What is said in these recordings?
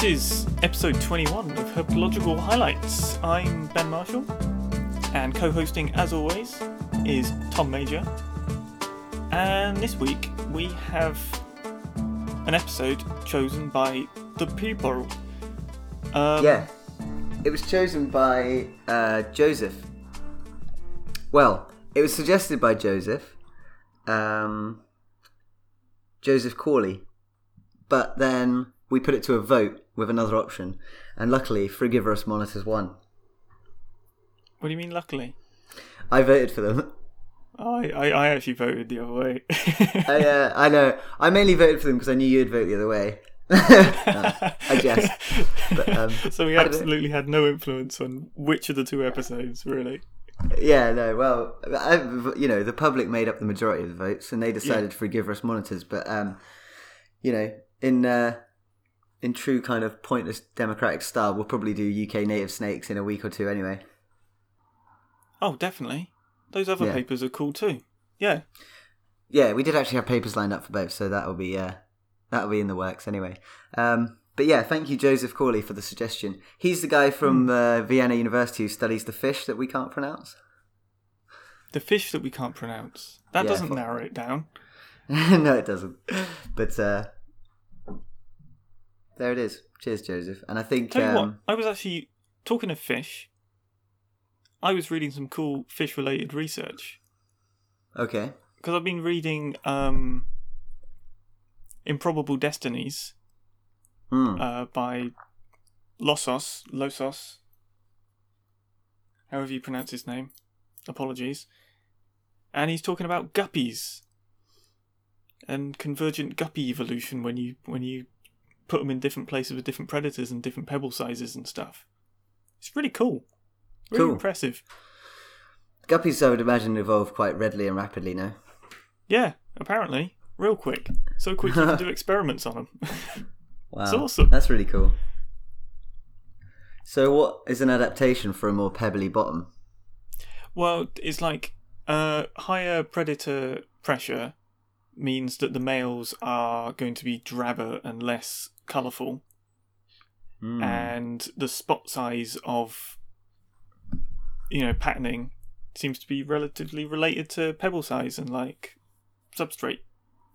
This is episode 21 of Herpetological Highlights. I'm Ben Marshall, and co-hosting, as always, is Tom Major. And this week we have an episode chosen by the people. Um, yeah, it was chosen by uh, Joseph. Well, it was suggested by Joseph, um, Joseph Corley, but then we put it to a vote with another option, and luckily, Frugivorous Monitors won. What do you mean? Luckily, I voted for them. I I, I actually voted the other way. I, uh, I know. I mainly voted for them because I knew you'd vote the other way. No, I guess. But, um, so we I don't know. absolutely had no influence on which of the two episodes, really. Yeah, no. Well, I, you know, the public made up the majority of the votes, and they decided to frugivorous monitors. But um, you know, in uh, in true kind of pointless democratic style, we'll probably do UK native snakes in a week or two anyway. Oh, definitely. Those other Yeah. papers are cool too. Yeah. Yeah, we did actually have papers lined up for both, so that'll be uh, that'll be in the works anyway. Um, but yeah, thank you, Joseph Corley, for the suggestion. He's the guy from uh, Vienna University who studies the fish that we can't pronounce. The fish that we can't pronounce. That Yeah, doesn't fu- narrow it down. no, it doesn't. But uh, there it is. Cheers, Joseph. And I think Tell you what, um, I was actually talking of fish. I was reading some cool fish-related research okay. because I've been reading um, "Improbable Destinies" Hmm. uh, by Losos, Losos, however you pronounce his name. Apologies. And he's talking about guppies and convergent guppy evolution when you when you put them in different places with different predators and different pebble sizes and stuff. It's really cool. Really Cool. impressive. Guppies, I would imagine, evolve quite readily and rapidly now. Yeah, apparently. Real quick. So quick you can do experiments on them. Wow, It's awesome. That's really cool. So, what is an adaptation for a more pebbly bottom? Well, it's like uh, higher predator pressure means that the males are going to be drabber and less colourful, Hmm. and the spot size of you know patterning seems to be relatively related to pebble size and like substrate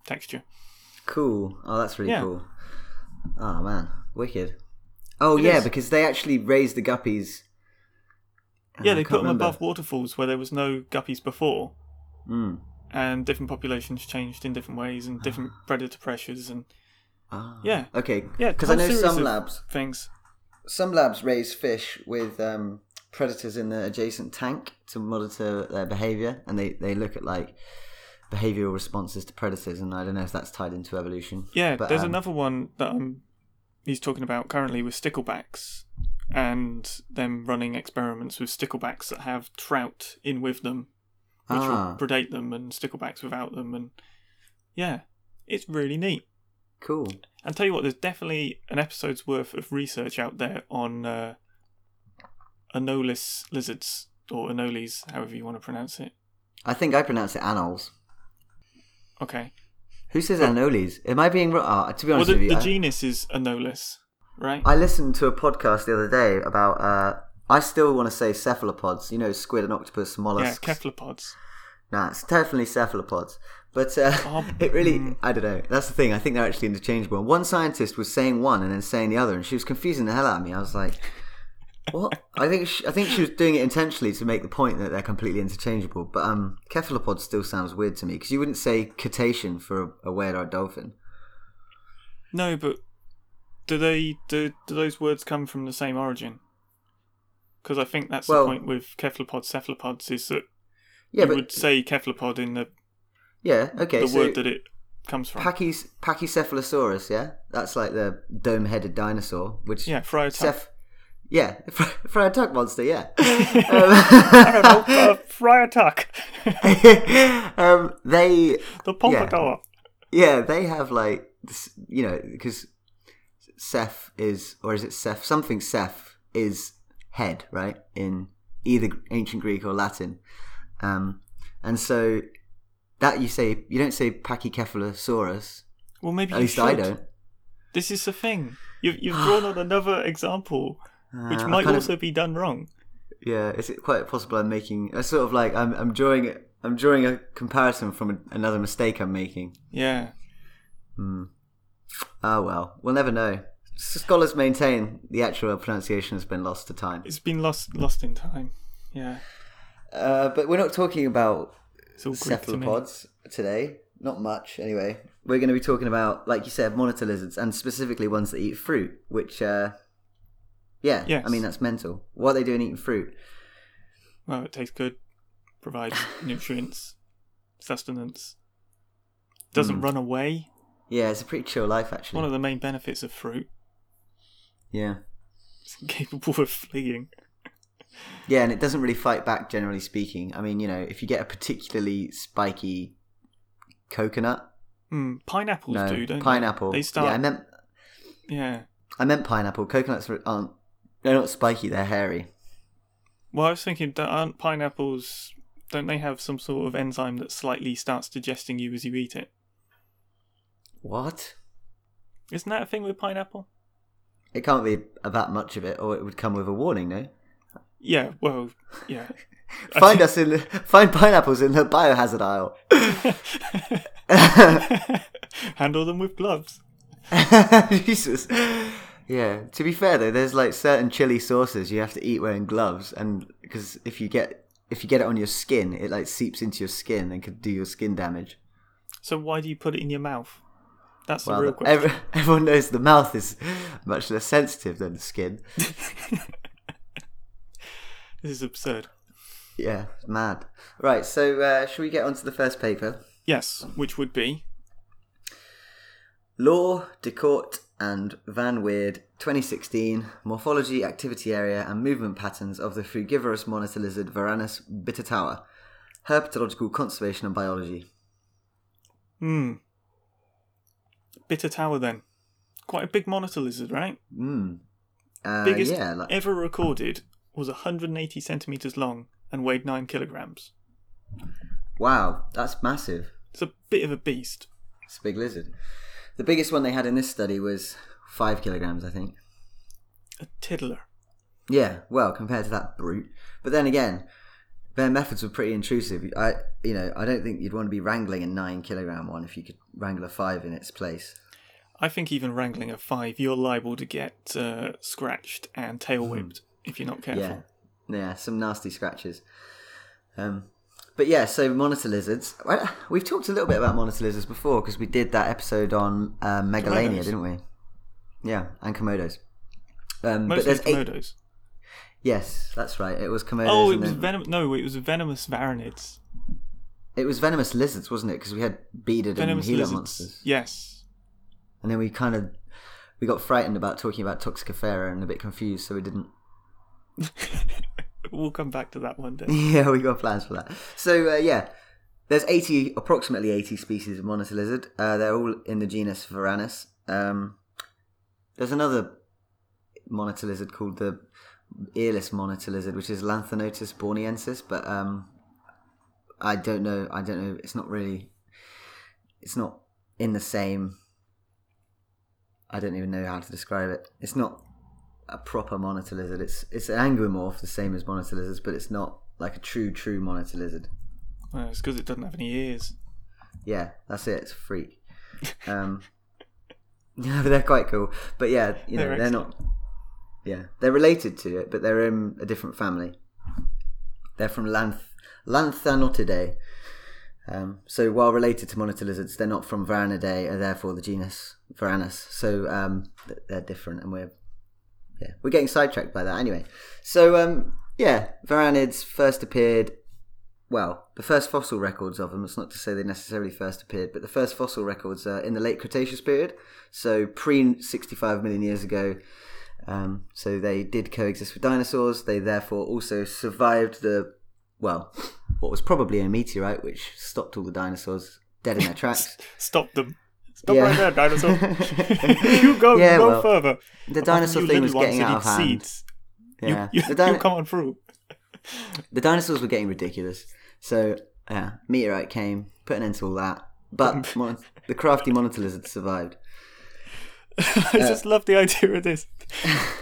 texture. Cool. Oh, that's really Yeah. cool. Oh man, wicked. Oh It yeah, is. because they actually raised the guppies. yeah, Oh, they put them remember. above waterfalls where there was no guppies before, Mm. and different populations changed in different ways and different predator pressures and Ah. Yeah. Okay. yeah. Because I know some labs, things. some labs raise fish with um, predators in the adjacent tank to monitor their behavior, and they they look at like behavioral responses to predators, and I don't know if that's tied into evolution. Yeah, But, there's um, another one that um, he's talking about currently with sticklebacks and them running experiments with sticklebacks that have trout in with them, which Ah. will predate them, and sticklebacks without them. And yeah, it's really neat. Cool. And tell you what, there's definitely an episode's worth of research out there on uh, Anolis lizards, or Anoles, however you want to pronounce it. I think I pronounce it anoles. Okay. Who says anoles? Am I being wrong? to be Well, honest the, with you, the I- genus is Anolis, right? I listened to a podcast the other day about. Uh, I still want to say cephalopods. You know, squid and octopus, mollusks. yeah, cephalopods. Nah, it's definitely cephalopods. But uh, Oh, it really, mm. I don't know. That's the thing. I think they're actually interchangeable. One scientist was saying one and then saying the other, and she was confusing the hell out of me. I was like, "What?" I think she, I think she was doing it intentionally to make the point that they're completely interchangeable. But um, cephalopod still sounds weird to me because you wouldn't say cetacean for a, a whale or a dolphin. No, but do they do, do those words come from the same origin? Because I think that's Well- the point with cephalopods, cephalopods is that Yeah, you but would say cephalopod in the, yeah, okay. the so word that it comes from. Pachys, Pachycephalosaurus, yeah, that's like the dome-headed dinosaur, which yeah, Friar Tuck. Ceph- yeah, Friar Tuck monster, yeah. I don't know, uh, Friar Tuck, um, they the pompadour. yeah they have like this- you know because Ceph is or is it Ceph something Ceph is head right in either ancient Greek or Latin, um, and so that you say you don't say Pachycephalosaurus Well, maybe at you least I don't This is the thing. You've you've drawn on another example, which Uh, might kind of- also be done wrong. Yeah, is it quite possible I'm making a sort of like I'm I'm drawing I'm drawing a comparison from another mistake I'm making. Yeah. Ah oh, well, we'll never know. Scholars maintain the actual pronunciation has been lost to time. It's been lost lost in time. Yeah. Uh, but we're not talking about Greek to cephalopods today. Not much, anyway. We're going to be talking about, like you said, monitor lizards, and specifically ones that eat fruit. Which, uh, yeah, Yes. I mean that's mental. What are they doing eating fruit? Well, it tastes good, provides nutrients, sustenance, doesn't Hmm. run away. Yeah, it's a pretty chill life, actually. One of the main benefits of fruit. Yeah, It's capable of fleeing. Yeah, and it doesn't really fight back, generally speaking. I mean, you know, if you get a particularly spiky coconut, Mm, pineapples no, do, don't they? pineapple. They start. Yeah, I meant yeah. I meant pineapple. Coconuts aren't. They're not spiky. They're hairy. Well, I was thinking, aren't pineapples? Don't they have some sort of enzyme that slightly starts digesting you as you eat it? What? Isn't that a thing with pineapple? It can't be that much of it, or it would come with a warning. No. Yeah. Well, yeah. Find us in the, find pineapples in the biohazard aisle. Handle them with gloves. Jesus. Yeah. To be fair though, there's like certain chili sauces you have to eat wearing gloves, and because if you get if you get it on your skin, it like seeps into your skin and could do your skin damage. So why do you put it in your mouth? That's the real question. every, everyone knows the mouth is much less sensitive than the skin. This is absurd. Yeah, mad. Right. So, uh, should we get on to the first paper? Yes, which would be Law, de Kort, and Van Weerd, 2016, Morphology, Activity Area, and Movement Patterns of the Frugivorous Monitor Lizard Varanus bitatawa, Herpetological Conservation and Biology. hmm. Bitatawa then. Quite a big monitor lizard, right? Hmm. Uh, Biggest yeah, like, ever recorded was 180 centimeters long and weighed nine kilograms. wow, that's massive. It's a bit of a beast. It's a big lizard. The biggest one they had in this study was five kilograms, I think. A tiddler. Yeah, well, compared to that brute. But then again, their methods were pretty intrusive. I, you know, I don't think you'd want to be wrangling a nine kilogram one if you could wrangle a five in its place. I think even wrangling a five, you're liable to get uh, scratched and tail whipped if you're not careful. Yeah, yeah, some nasty scratches. Um, but yeah, so monitor lizards. We've talked a little bit about monitor lizards before because we did that episode on um, Megalania, Komodos. didn't we? Yeah, and komodos. Um, but there's eight. komodos. Yes, that's right. It was komodos. Oh, it was then- venom. No, it was venomous varanids. It was venomous lizards, wasn't it? Because we had beaded Venomous and Gila lizards. monsters, Yes. and then we kind of we got frightened about talking about Toxicofera and a bit confused, so we didn't. We'll come back to that one day. yeah, we got plans for that. So uh, yeah, there's 80, approximately 80 species of monitor lizard. Uh, they're all in the genus Varanus. Um, there's another monitor lizard called the earless monitor lizard, which is Lanthanotus borneensis, but um, I don't know. I don't know. It's not really. It's not in the same. I don't even know how to describe it. It's not a proper monitor lizard. It's it's an anguimorph, the same as monitor lizards, but it's not like a true true monitor lizard. Well, it's because it doesn't have any ears. Yeah, that's it. It's a freak. Um, yeah, but they're quite cool. But yeah, you know, They're they're, not. Yeah, they're related to it, but they're in a different family. They're from Lanth Lanthanotidae. Um, so while related to monitor lizards, they're not from Varanidae, and therefore the genus Varanus. So um, they're different, and we're yeah we're getting sidetracked by that anyway. So um, yeah, Varanids first appeared well, the first fossil records of them, it's not to say they necessarily first appeared, but the first fossil records are in the late Cretaceous period, so pre 65 million years ago. Um, so they did coexist with dinosaurs. They therefore also survived the, well, what was probably a meteorite which stopped all the dinosaurs dead in their tracks. stopped them. Stop Yeah. right there, dinosaur. you go Yeah, no well, further. The dinosaur thing was getting out of hand. Seeds. Yeah. You, you, the, dino- you come on through. the dinosaurs were getting ridiculous. So, yeah, meteorite came, put an end to all that. But mon- the crafty monitor lizard survived. I just uh, love the idea of this.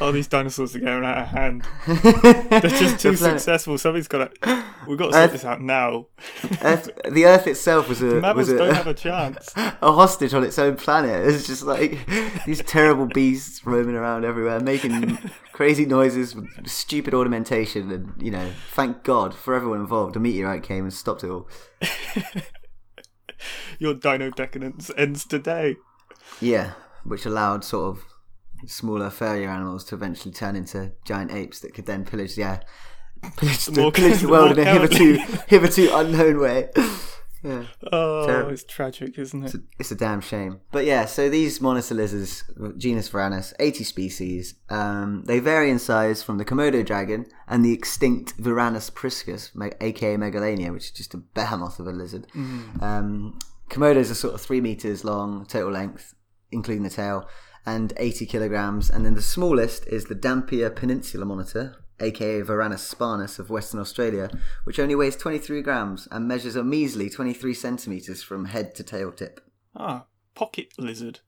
All these dinosaurs are going out of hand. They're just too successful. Somebody's got to. We've got to sort Earth- this out now. Earth, the Earth itself was a Mammals was a, don't have a chance. a hostage on its own planet. It's just like these terrible beasts roaming around everywhere, making crazy noises, with stupid ornamentation, and you know, thank God for everyone involved. A meteorite came and stopped it all. Your dino decadence ends today. Yeah, which allowed sort of smaller, furrier animals to eventually turn into giant apes that could then pillage the air, pillage the, more- pillage the world in a cowardly. hitherto unknown way. Yeah. Oh, Terrible. it's tragic, isn't it? It's a, it's a damn shame. But yeah, so these monitor lizards, genus Varanus, 80 species. Um, they vary in size from the Komodo dragon and the extinct Varanus priscus, aka Megalania, which is just a behemoth of a lizard. Um, Komodos are sort of three meters long total length, including the tail, and 80 kilograms. And then the smallest is the Dampier Peninsula monitor, aka Varanus sparnus of Western Australia, which only weighs 23 grams and measures a measly 23 centimeters from head to tail tip. Ah, pocket lizard.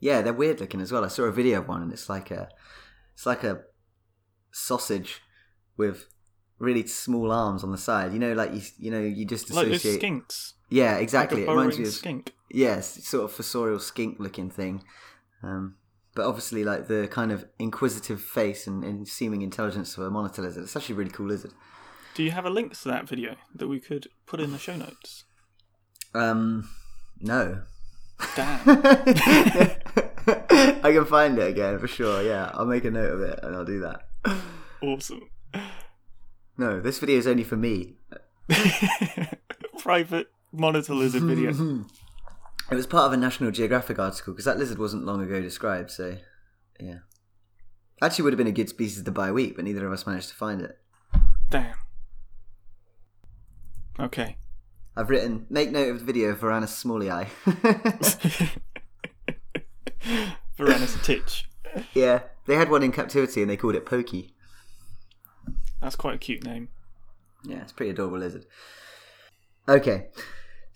Yeah, they're weird looking as well. I saw a video of one, and it's like a, it's like a sausage with really small arms on the side. You know, like you, you know, you just Like associate. those skinks. Yeah, exactly. Like it reminds me of skink. Yes, sort of fossorial skink looking thing. Um, but obviously, like the kind of inquisitive face and, and seeming intelligence of a monitor lizard. It's actually a really cool lizard. Do you have a link to that video that we could put in the show notes? Um, no. Damn. I can find it again for sure. Yeah, I'll make a note of it and I'll do that. awesome. No, this video is only for me. Private monitor lizard video. It was part of a National Geographic article because that lizard wasn't long ago described. So, yeah, actually would have been a good species to buy wheat, but neither of us managed to find it. Damn. Okay. I've written make note of the video of Varanus smallii. Varanus titch. yeah, they had one in captivity and they called it Pokey. That's quite a cute name. Yeah, it's a pretty adorable lizard. Okay,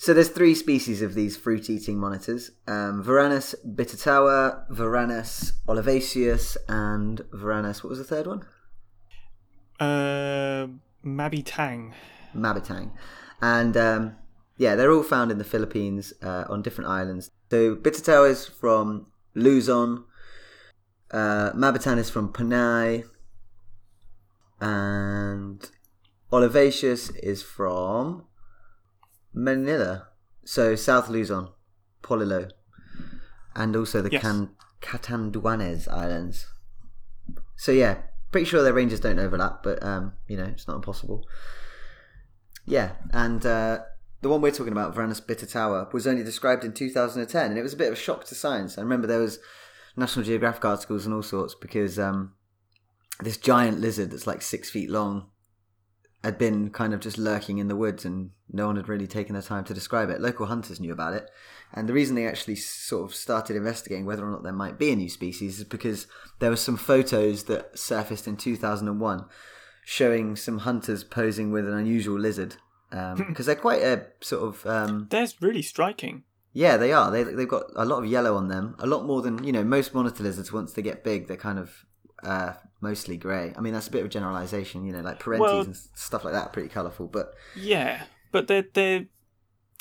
so there's three species of these fruit-eating monitors: um, Varanus bitatawa, Varanus olivaceus, and Varanus. What was the third one? Uh, Mabby Tang. Mabitang. And um, yeah, they're all found in the Philippines uh, on different islands. So Bitatawa is from Luzon, uh, Mabitang is from Panay, and Olivaceus is from Manila. So South Luzon, Polillo, and also the Yes. Can- Catanduanes Islands. So yeah, pretty sure their ranges don't overlap, but um, you know, it's not impossible. Yeah, and uh, the one we're talking about, Varanus bitatawa, was only described in 2010, and it was a bit of a shock to science. I remember there was National Geographic articles and all sorts because um, this giant lizard that's like six feet long had been kind of just lurking in the woods, and no one had really taken the time to describe it. Local hunters knew about it, and the reason they actually sort of started investigating whether or not there might be a new species is because there were some photos that surfaced in 2001 showing some hunters posing with an unusual lizard because they're quite a sort of um, That's really striking. yeah they are they, they've got a lot of yellow on them a lot more than you know most monitor lizards once they get big they're kind of uh, mostly grey I mean that's a bit of a generalisation you know like perenties Well- and stuff like that are pretty colourful but Yeah, but they're they're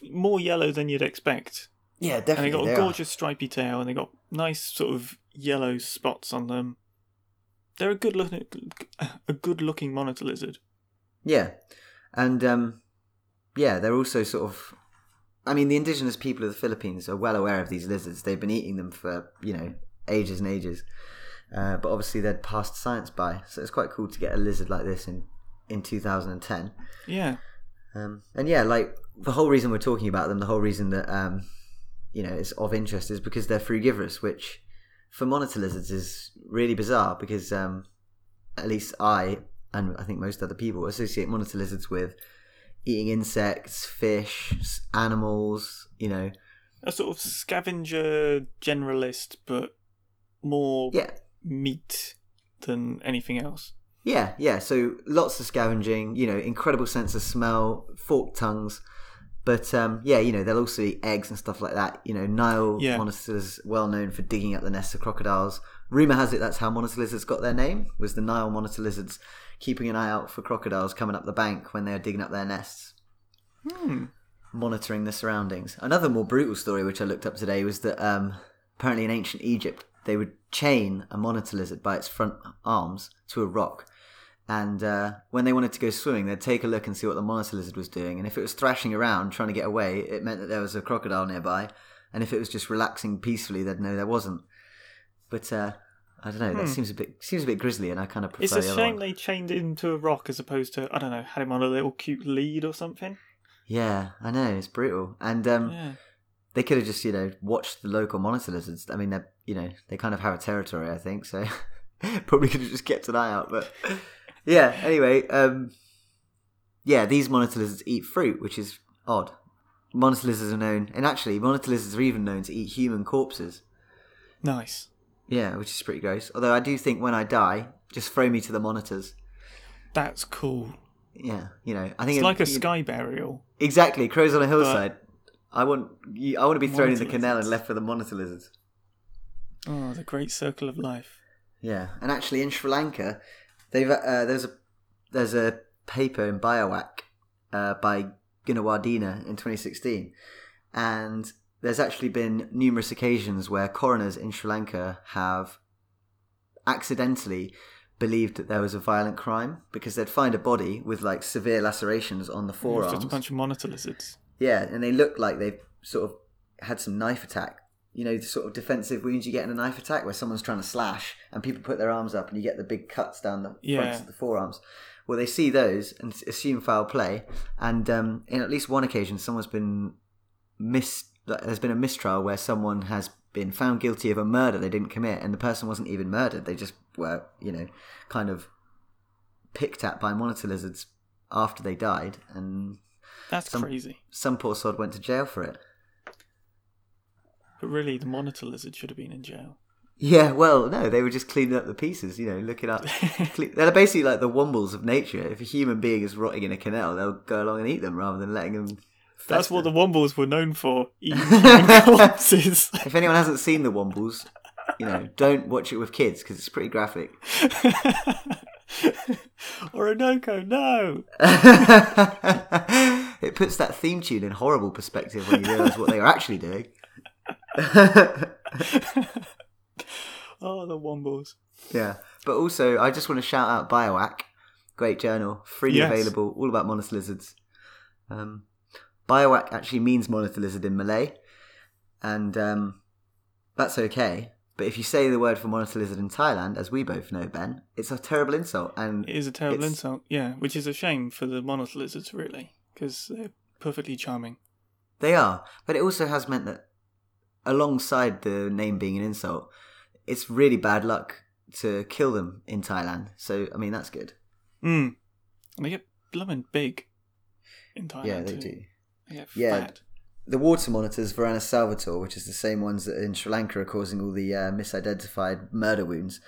more yellow than you'd expect, yeah definitely. and they got they a are. gorgeous stripy tail, and they got nice sort of yellow spots on them. They're a good looking a good looking monitor lizard. Yeah, and um, yeah, they're also sort of. I mean, the indigenous people of the Philippines are well aware of these lizards. They've been eating them for you know ages and ages, uh, but obviously they'd passed science by. So it's quite cool to get a lizard like this in in 2010. Yeah, Um, and yeah, like the whole reason we're talking about them, the whole reason that um, you know it's of interest is because they're frugivorous, which for monitor lizards is really bizarre because um, at least I and I think most other people associate monitor lizards with eating insects, fish, animals. You know, a sort of scavenger generalist, but more yeah, meat than anything else. Yeah, yeah. So lots of scavenging, you know, incredible sense of smell, forked tongues, But um, yeah, you know they'll also eat eggs and stuff like that. You know, Nile Yeah. monitor lizards well known for digging up the nests of crocodiles. Rumor has it that's how monitor lizards got their name. Was the Nile monitor lizards keeping an eye out for crocodiles coming up the bank when they are digging up their nests, Hmm. monitoring the surroundings. Another more brutal story which I looked up today was that um, apparently in ancient Egypt they would chain a monitor lizard by its front arms to a rock. And uh, when they wanted to go swimming, they'd take a look and see what the monitor lizard was doing. And if it was thrashing around trying to get away, it meant that there was a crocodile nearby. And if it was just relaxing peacefully, they'd know there wasn't. But uh, I don't know. That seems a bit seems a bit grisly, and I kind of prefer It's a the shame they chained it into a rock as opposed to I don't know had him on a little cute lead or something. Yeah, I know it's brutal. And um, Yeah. they could have just you know watched the local monitor lizards. I mean, they you know they kind of have a territory, I think. So probably could have just kept an eye out. But yeah, anyway, um, yeah, these monitor lizards eat fruit, which is odd. Monitor lizards are known, and actually, monitor lizards are even known to eat human corpses. Nice. Yeah, which is pretty gross. Although I do think when I die, just throw me to the monitors. That's cool. Yeah, you know, I think It's it- like a sky burial. Exactly, crows on a hillside. I want you, I want to be thrown in the canal and left for the monitor lizards. Oh, the great circle of life. Yeah, and actually in Sri Lanka, they've uh, there's a there's a paper in Biawak uh, by Gunawardena in 2016, and there's actually been numerous occasions where coroners in Sri Lanka have accidentally believed that there was a violent crime because they'd find a body with like severe lacerations on the forearms. just a bunch of monitor lizards. Yeah, and they look like they've sort of had some knife attack. You know, the sort of defensive wounds you get in a knife attack where someone's trying to slash and people put their arms up and you get the big cuts down the Yeah. fronts of the forearms. Well, they see those and assume foul play. And um, in at least one occasion, someone's been mis—there's been a mistrial where someone has been found guilty of a murder they didn't commit, and the person wasn't even murdered. They just were, you know, kind of picked at by monitor lizards after they died, and That's Some- crazy. some poor sod went to jail for it. But really, the monitor lizard should have been in jail. Yeah, well, no, they were just cleaning up the pieces, you know, looking up. cle- They're basically like the wombles of nature. If a human being is rotting in a canal, they'll go along and eat them rather than letting them. That's fester. what the Wombles were known for, eating corpses. If anyone hasn't seen the wombles, you know, don't watch it with kids because it's pretty graphic. Orinoco, no! it puts that theme tune in horrible perspective when you realise what they are actually doing. Oh, the Wombles. Yeah, but also I just want to shout out Biawak, great journal, freely Yes. available, all about monitor lizards. Um, actually means monitor lizard in Malay, and um, that's okay. But if you say the word for monitor lizard in Thailand, as we both know, Ben, it's a terrible insult. And It is a terrible It's- insult, yeah, which is a shame for the monitor lizards, really, because they're perfectly charming. They are, but it also has meant that alongside the name being an insult, it's really bad luck to kill them in Thailand. So I mean that's good. Mm. And they get blooming big in Thailand. yeah, they too. do. They Yeah. fat. The water monitors, Varanus salvator, which is the same ones that in Sri Lanka are causing all the uh, misidentified murder wounds.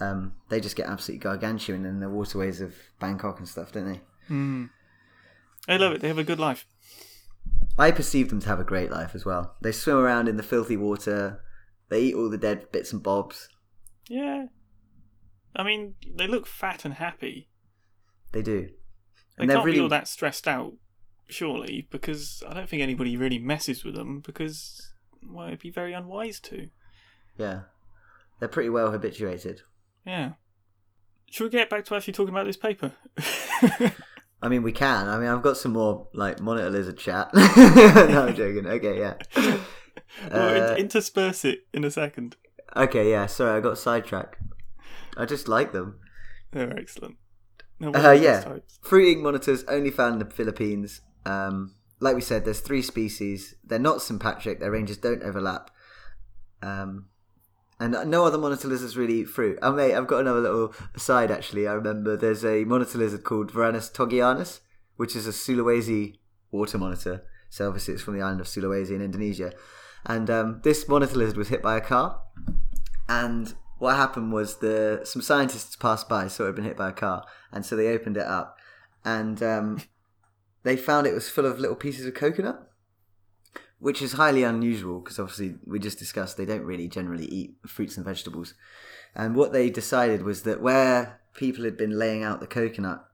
Um, they just get absolutely gargantuan in the waterways of Bangkok and stuff, don't they? Mm. They love it. They have a good life. I perceive them to have a great life as well. They swim around in the filthy water. They eat all the dead bits and bobs. Yeah. I mean, they look fat and happy. They do, They and they're can't really be all that stressed out, surely, because I don't think anybody really messes with them because, well, it'd be very unwise to. yeah. They're pretty well habituated. Yeah. Should we get back to actually talking about this paper? I mean, we can. I mean, I've got some more like monitor lizard chat. no, I'm joking. Okay, yeah. Well, Uh, intersperse it in a second. Okay, yeah. Sorry, I got sidetracked. I just like them. They're excellent. No, Uh, yeah, types? fruit-eating monitors only found in the Philippines. Um, like we said, there's three species. They're not sympatric. Their ranges don't overlap. Um, and no other monitor lizards really eat fruit. Oh, mate, I've got another little aside. Actually, I remember there's a monitor lizard called Varanus togianus, which is a Sulawesi water monitor. So obviously, it's from the island of Sulawesi in Indonesia. And um, this monitor lizard was hit by a car, and what happened was the some scientists passed by, saw it had been hit by a car, and so they opened it up, and um, they found it was full of little pieces of coconut, which is highly unusual because obviously we just discussed they don't really generally eat fruits and vegetables. And what they decided was that where people had been laying out the coconut,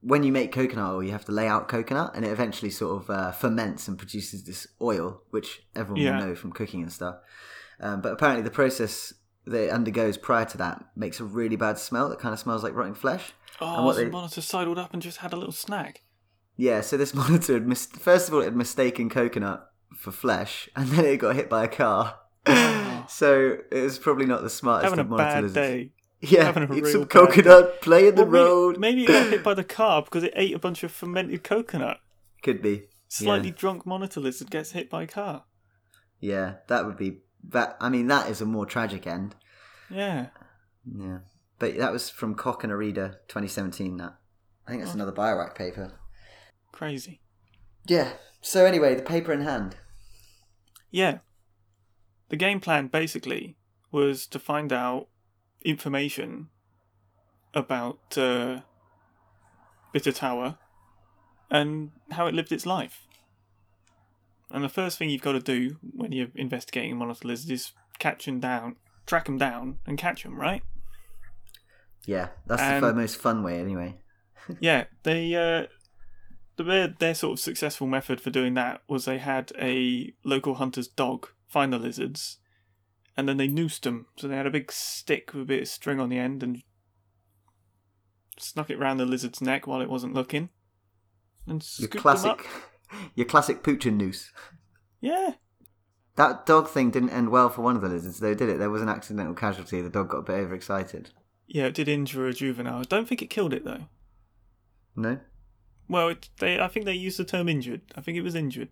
when you make coconut oil, you have to lay out coconut, and it eventually sort of uh, ferments and produces this oil, which everyone Yeah. will know from cooking and stuff. Um, but apparently, the process that it undergoes prior to that makes a really bad smell that kind of smells like rotting flesh. Oh, what the they- monitor sidled up and just had a little snack. Yeah, so this monitor had mis- first of all it had mistaken coconut for flesh, and then it got hit by a car. so it was probably not the smartest Having a of monitor bad lizards. day. Yeah, a eat some bad coconut, play in the Well, road. Maybe, it got hit by the car because it ate a bunch of fermented coconut. Could be. Slightly Yeah. drunk monitor lizard gets hit by a car. Yeah, that would be that. I mean, that is a more tragic end. Yeah. Yeah, but that was from Koch and Arida, 2017. That I think that's oh. another Biawak paper. Crazy. Yeah. So anyway, the paper in hand. Yeah. The game plan basically was to find out information about uh, Bitatawa and how it lived its life. And the first thing you've got to do when you're investigating a monitor lizard is catch 'em down, track them down, and catch them, right? Yeah, that's And- the most fun way, anyway. yeah, they uh, their their sort of successful method for doing that was they had a local hunter's dog find the lizards, and then they noosed them. So they had a big stick with a bit of string on the end and snuck it round the lizard's neck while it wasn't looking, and Your classic, your classic pooch and noose. Yeah, That dog thing didn't end well for one of the lizards, though, did it? There was an accidental casualty. The dog got a bit overexcited. yeah, it did injure a juvenile. I don't think it killed it though. No? Well, it, they I think they used the term injured. I think it was injured.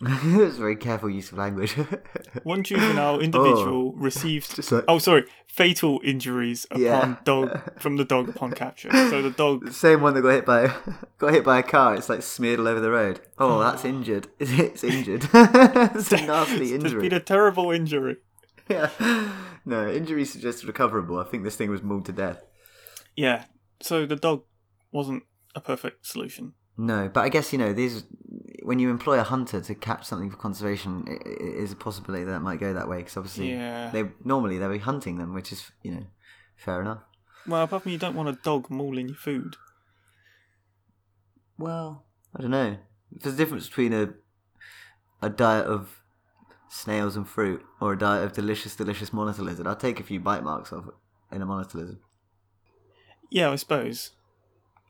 it was a very careful use of language. One juvenile individual oh. received Just like, Oh, sorry. Fatal injuries upon Yeah. dog from the dog upon capture. So the dog. Same one that got hit by got hit by a car. It's like smeared all over the road. Oh, that's oh. injured. It's injured. it's a nasty injury. been a terrible injury. Yeah. No, injury suggests recoverable. I think this thing was mauled to death. Yeah. So the dog wasn't a perfect solution. No, but I guess you know these. When you employ a hunter to catch something for conservation, it, it is a possibility that it might go that way. Because obviously, Yeah. they normally they'll be hunting them, which is you know fair enough. Well, apart from you don't want a dog mauling your food. Well, I don't know. There's a difference between a a diet of snails and fruit or a diet of delicious, delicious monitor lizard. I'll take a few bite marks off in a monitor lizard Yeah, I suppose.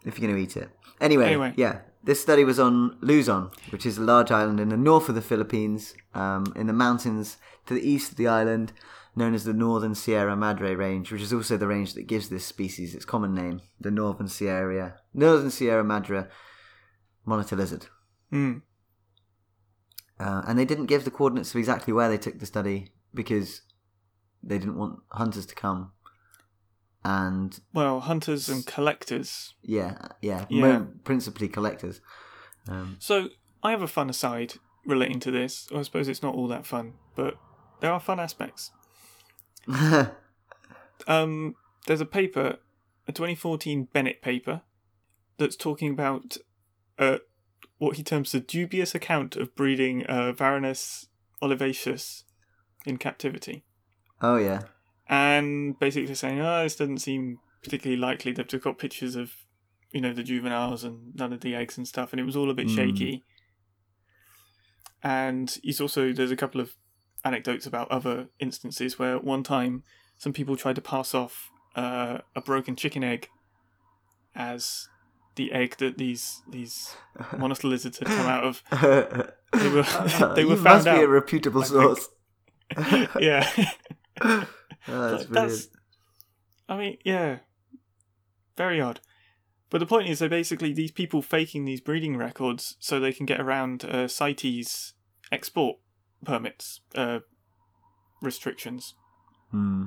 If you're going to eat it. Anyway, Anyway. yeah. This study was on Luzon, which is a large island in the north of the Philippines, um, in the mountains to the east of the island, known as the Northern Sierra Madre Range, which is also the range that gives this species its common name, the Northern Sierra Northern Sierra Madre monitor lizard. Hmm. Uh, and they didn't give the coordinates of exactly where they took the study because they didn't want hunters to come. And Well, hunters and collectors. yeah, yeah, Yeah. principally collectors. Um, So I have a fun aside relating to this. I suppose it's not all that fun, but there are fun aspects. Um, there's a paper, a 2014 Bennett paper, that's talking about uh, what he terms the dubious account of breeding uh, Varanus olivaceus in captivity. oh yeah, And basically saying, oh, this doesn't seem particularly likely. They've just got pictures of, you know, the juveniles and none of the eggs and stuff, and it was all a bit Mm. shaky. And he's also, there's a couple of anecdotes about other instances where one time some people tried to pass off uh, a broken chicken egg as the egg that these these monitor lizards had come out of. They were- they were you found must be a reputable source. yeah. Oh, that's Like, that's- I mean, yeah, very odd. But the point is, they're basically these people faking these breeding records so they can get around uh, CITES export permits uh, restrictions Hmm.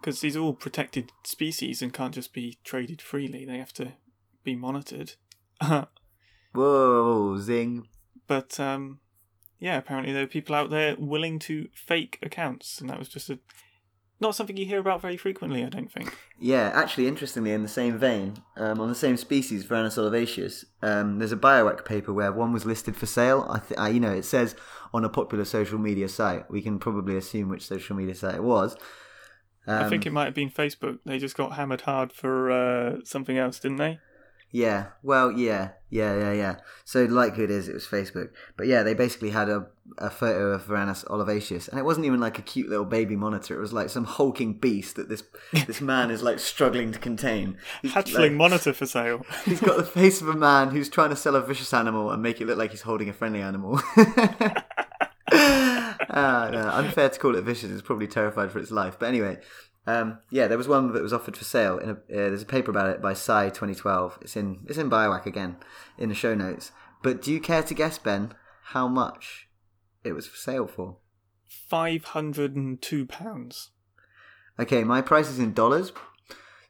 because these are all protected species and can't just be traded freely. They have to be monitored. Whoa, zing! but um, yeah, apparently there are people out there willing to fake accounts, and that was just a not something you hear about very frequently. I don't think. Yeah, actually, interestingly, in the same vein, um, on the same species, Varanus olivaceus, um, there's a Biawak paper where one was listed for sale. I, th- I, you know, it says on a popular social media site. We can probably assume which social media site it was. I Um, think it might have been Facebook. They just got hammered hard for uh, something else, didn't they? Yeah, well, yeah, yeah, yeah, yeah. So likelihood is it was Facebook. But yeah, they basically had a, a photo of Varanus olivaceus, and it wasn't even like a cute little baby monitor. It was like some hulking beast that this this man is like struggling to contain. He's, Hatchling like, monitor for sale. he's got the face of a man who's trying to sell a vicious animal and make it look like he's holding a friendly animal. Ah, no, unfair to call it vicious. It's probably terrified for its life. But anyway, um, yeah, there was one that was offered for sale. In a, uh, there's a paper about it by Sy 2012. It's in it's in Biawak again in the show notes. But do you care to guess, Ben, how much it was for sale for? Five hundred and two pounds. Okay, my price is in dollars.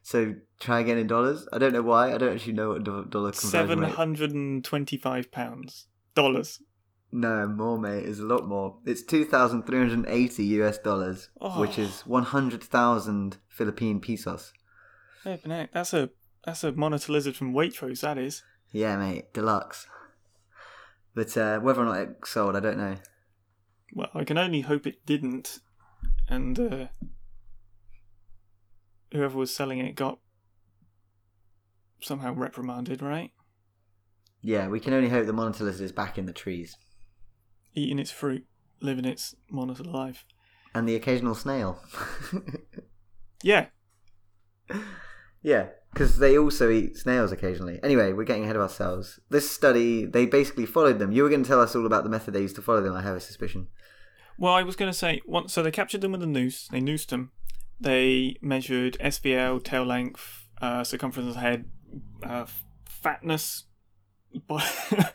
So try again in dollars. I don't know why. I don't actually know what do- dollar conversion Seven hundred and twenty-five pounds. Dollars. No, more, mate. It's a lot more. It's two thousand three hundred eighty US dollars, which Oh. is one hundred thousand Philippine pesos. Heck, That's a that's a monitor lizard from Waitrose. That is. Yeah, mate, deluxe. But uh, whether or not it sold, I don't know. Well, I can only hope it didn't, and uh, whoever was selling it got somehow reprimanded, right? Yeah, we can only hope the monitor lizard is back in the trees, Eating its fruit, living its monitor life. and the occasional snail. Yeah, yeah, because they also eat snails occasionally. Anyway, we're getting ahead of ourselves. This study, they basically followed them. You were going to tell us all about the method they used to follow them. I have a suspicion. Well, I was going to say, once, so they captured them with a noose, they noosed them, they measured SVL, tail length, uh, circumference of the head, uh, fatness, bo- the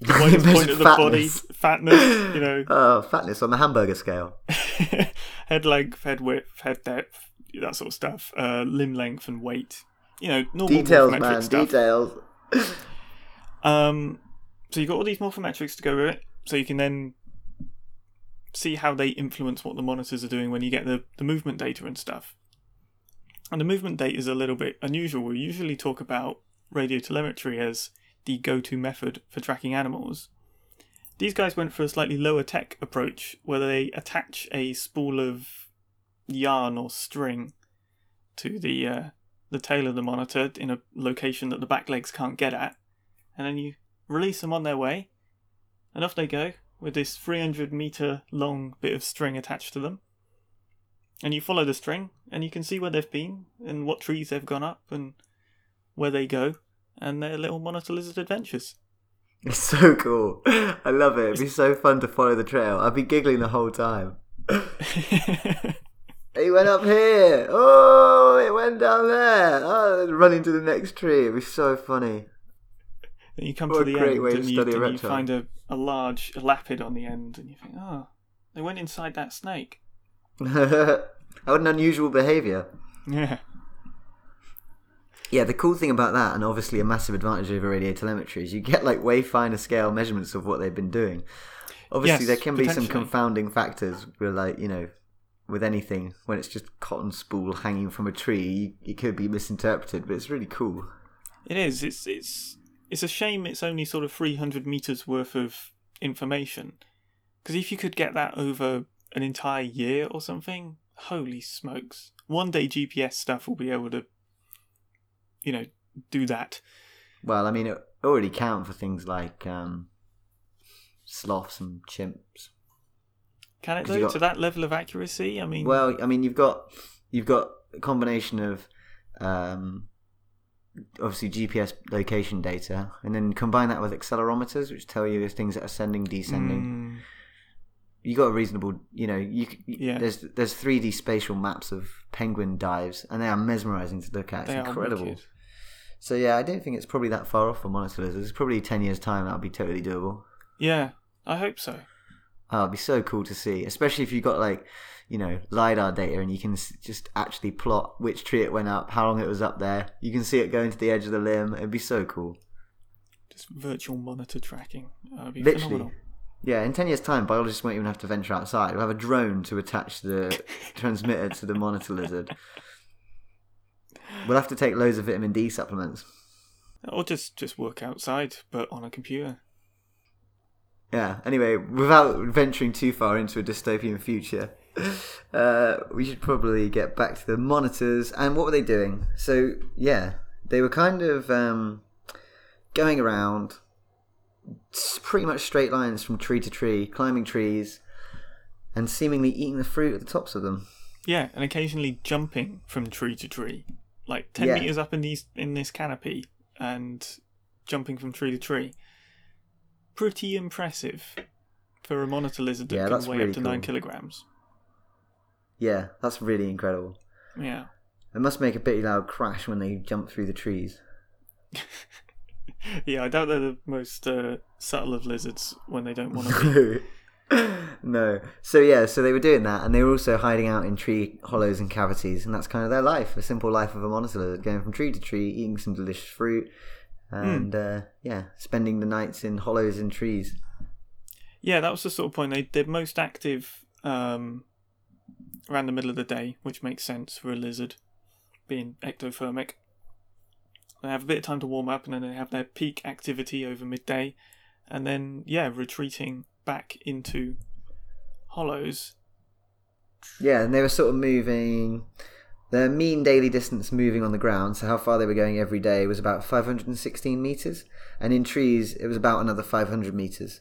point of the body, fatness. fatness, you know, Oh, fatness on the hamburger scale. head length, head width, head depth, that sort of stuff, uh, limb length and weight. You know, normal Details, man, stuff. details. Um, so you've got all these morphometrics to go with it, so you can then see how they influence what the monitors are doing when you get the, the movement data and stuff. And the movement data is a little bit unusual. We usually talk about radio telemetry as the go to method for tracking animals. These guys went for a slightly lower tech approach where they attach a spool of yarn or string to the uh, the tail of the monitor in a location that the back legs can't get at and then you release them on their way, and off they go with this 300 meter long bit of string attached to them. And you follow the string, and you can see where they've been, and what trees they've gone up, and where they go, and their little monitor lizard adventures. It's so cool. I love it. It'd be so fun to follow the trail. I'd be giggling the whole time. He went up here. Oh, it went down there. Oh, then run into the next tree. It'd be so funny. Then you come What to the great end, way to and, you, and you find a, a large lapid on the end, and you think, oh, they went inside that snake. what an unusual behaviour. Yeah. Yeah, the cool thing about that, and obviously a massive advantage over radio telemetry, is you get like way finer scale measurements of what they've been doing. Obviously, Yes, there can be some confounding factors with like you know, with anything when it's just cotton spool hanging from a tree, it could be misinterpreted, but it's really cool. It is. It's it's it's a shame it's only sort of three hundred meters worth of information. Because if you could get that over an entire year or something, holy smokes! One day GPS stuff will be able to, you know, do that. Well, I mean, it already count for things like um, sloths and chimps. Can it though got- to that level of accuracy? I mean, Well, I mean, you've got you've got a combination of um, obviously GPS location data, and then combine that with accelerometers, which tell you if things are ascending, descending. mm, You got a reasonable, you know, you Yeah. there's there's 3D spatial maps of penguin dives, and they are mesmerizing to look at. It's they incredible. So yeah, I don't think it's probably that far off for monitor lizards. It's probably ten years time that'll be totally doable. Yeah, I hope so. Oh, it'd be so cool to see, especially if you got like, you know, lidar data and you can just actually plot which tree it went up, how long it was up there. You can see it going to the edge of the limb. It'd be so cool. Just virtual monitor tracking. That would be Literally, phenomenal. Yeah, in 10 years' time, biologists won't even have to venture outside. We'll have a drone to attach the transmitter to the monitor lizard. We'll have to take loads of vitamin D supplements. Or just just work outside, but on a computer. Yeah, anyway, without venturing too far into a dystopian future, uh, we should probably get back to the monitors. And what were they doing? So, yeah, they were kind of um, going around pretty much straight lines from tree to tree, climbing trees, and seemingly eating the fruit at the tops of them. Yeah, and occasionally jumping from tree to tree, like ten Yeah. meters up in these in this canopy, and jumping from tree to tree. Pretty impressive for a monitor lizard that Yeah, can weigh really up to nine kilograms. Yeah, that's really incredible. Yeah. It must make a pretty loud crash when they jump through the trees. Yeah, I doubt they're the most uh, subtle of lizards when they don't want to be. no. So yeah, so they were doing that, and they were also hiding out in tree hollows and cavities, and that's kind of their life, a simple life of a monitor lizard, going from tree to tree, eating some delicious fruit, and uh, yeah, spending the nights in hollows and trees. Yeah, that was the sort of point. They, they're most active um, around the middle of the day, which makes sense for a lizard being ectothermic. They have a bit of time to warm up and then they have their peak activity over midday and then, yeah, retreating back into hollows. Yeah, and they were sort of moving. Their mean daily distance moving on the ground, so how far they were going every day, was about 516 meters, and in trees it was about another 500 meters.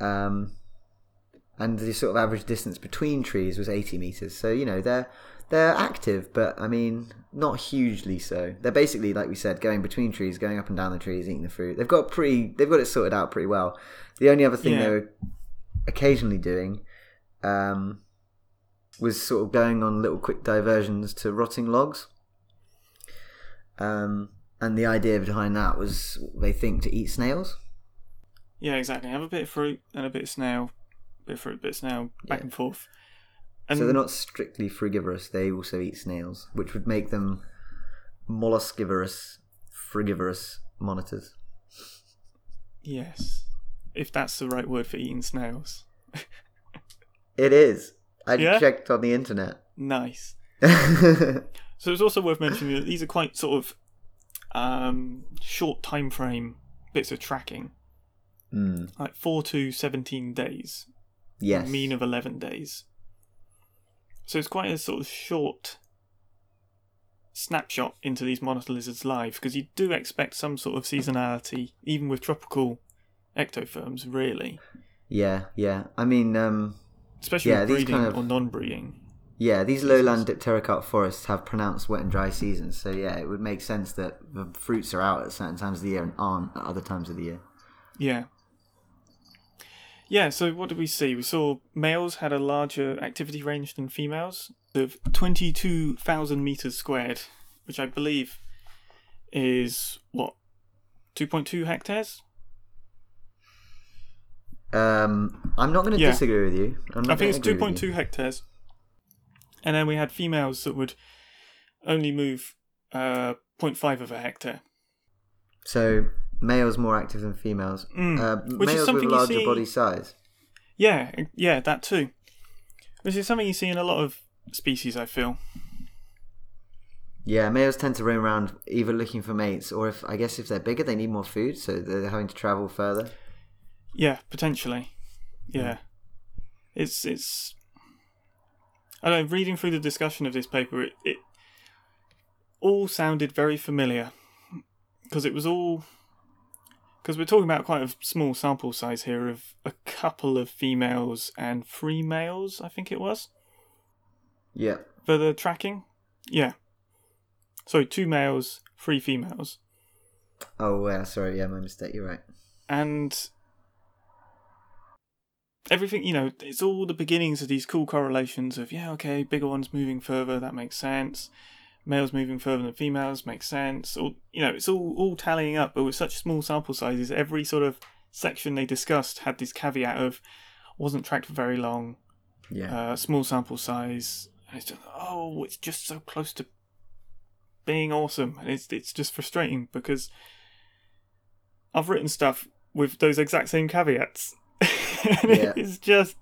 Um, and the sort of average distance between trees was 80 meters. So you know they're they're active, but I mean not hugely so. They're basically like we said, going between trees, going up and down the trees, eating the fruit. They've got pretty, they've got it sorted out pretty well. The only other thing Yeah. they were occasionally doing um, was sort of going on little quick diversions to rotting logs. Um, and the idea behind that was they think to eat snails. Yeah, exactly. Have a bit of fruit and a bit of snail. Bit of fruit, a bit of snail, back Yeah. and forth. And so they're not strictly frugivorous, they also eat snails, which would make them molluskivorous, frugivorous monitors. Yes. If that's the right word for eating snails. It is. I Yeah? checked on the internet. Nice. So it's also worth mentioning that these are quite sort of um, short time frame bits of tracking, mm, like four to seventeen days, yes. mean of eleven days. So it's quite a sort of short snapshot into these monitor lizards' lives because you do expect some sort of seasonality, even with tropical ectotherms, really, Yeah, yeah. I mean, um, especially Yeah, with these breeding kind of- or non-breeding. yeah, these lowland dipterocarp forests have pronounced wet and dry seasons, so yeah, it would make sense that the fruits are out at certain times of the year and aren't at other times of the year. Yeah. Yeah, so what did we see? We saw males had a larger activity range than females of 22,000 meters squared, which I believe is what? 2.2 hectares? Um, I'm not going to Yeah. disagree with you. I think it's gonna agree with 2.2 hectares. And then we had females that would only move uh, 0.5 of a hectare. So males more active than females. Mm. Uh, Which is males with something you larger see- body size. Yeah, yeah, that too. Which is something you see in a lot of species, I feel. Yeah, males tend to roam around either looking for mates, or if I guess if they're bigger, they need more food, so they're having to travel further. Yeah, potentially. Yeah. It's it's I don't know, reading through the discussion of this paper it, it all sounded very familiar because it was all because we're talking about quite a small sample size here of a couple of females and three males, I think it was, Yeah, for the tracking. Yeah. So two males, three females. Oh, yeah, sorry, yeah, my mistake, you're right. and everything you know it's all the beginnings of these cool correlations of yeah okay bigger ones moving further that makes sense males moving further than females makes sense. Or you know it's all all tallying up but with such small sample sizes every sort of section they discussed had this caveat of wasn't tracked for very long. Yeah. uh, small sample size. And it's just oh it's just so close to being awesome. And it's it's just frustrating because I've written stuff with those exact same caveats. And Yeah. It's just,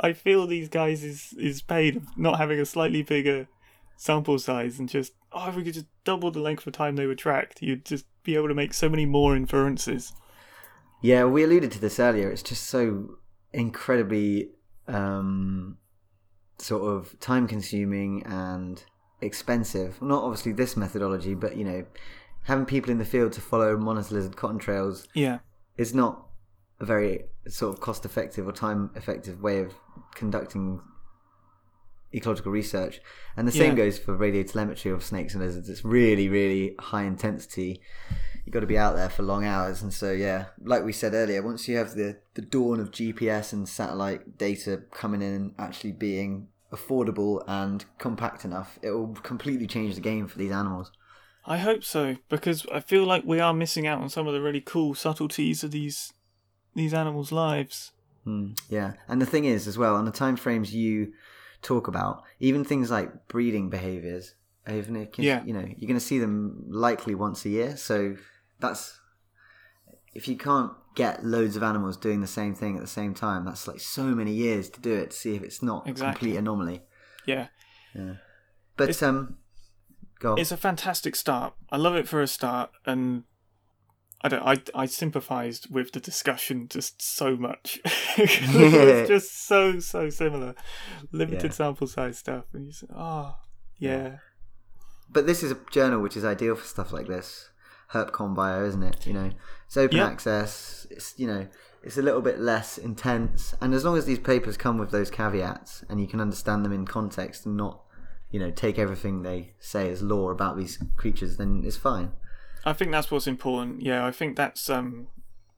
I feel these guys is is paid not having a slightly bigger sample size and just oh if we could just double the length of time they were tracked, you'd just be able to make so many more inferences. Yeah, we alluded to this earlier. It's just so incredibly um, sort of time consuming and expensive. Not obviously this methodology, but you know, having people in the field to follow monitor lizard cotton trails Yeah, is not a very sort of cost effective or time effective way of conducting ecological research. And the same Yeah. goes for radio telemetry of snakes and lizards. It's really, really high intensity. You've got to be out there for long hours. And so, yeah, like we said earlier, once you have the, the dawn of GPS and satellite data coming in and actually being affordable and compact enough, it will completely change the game for these animals. I hope so because I feel like we are missing out on some of the really cool subtleties of these these animals' lives. Mm, yeah, and the thing is, as well, on the time frames you talk about, even things like breeding behaviors, even if Yeah. you know you're going to see them likely once a year. So that's if you can't get loads of animals doing the same thing at the same time, that's like so many years to do it to see if it's not a Exactly. complete anomaly. Yeah. Yeah, But It's- um, go on. it's a fantastic start. I love it for a start, and I don't. I I sympathised with the discussion just so much. it's just so so similar, limited Yeah. sample size stuff, and you say, oh ah, yeah, But this is a journal which is ideal for stuff like this. HerpCon Bio, isn't it? You know, it's open Yeah. access. It's you know, it's a little bit less intense, and as long as these papers come with those caveats and you can understand them in context and not, you know, take everything they say as law about these creatures, then it's fine. I think that's what's important. Yeah, I think that's um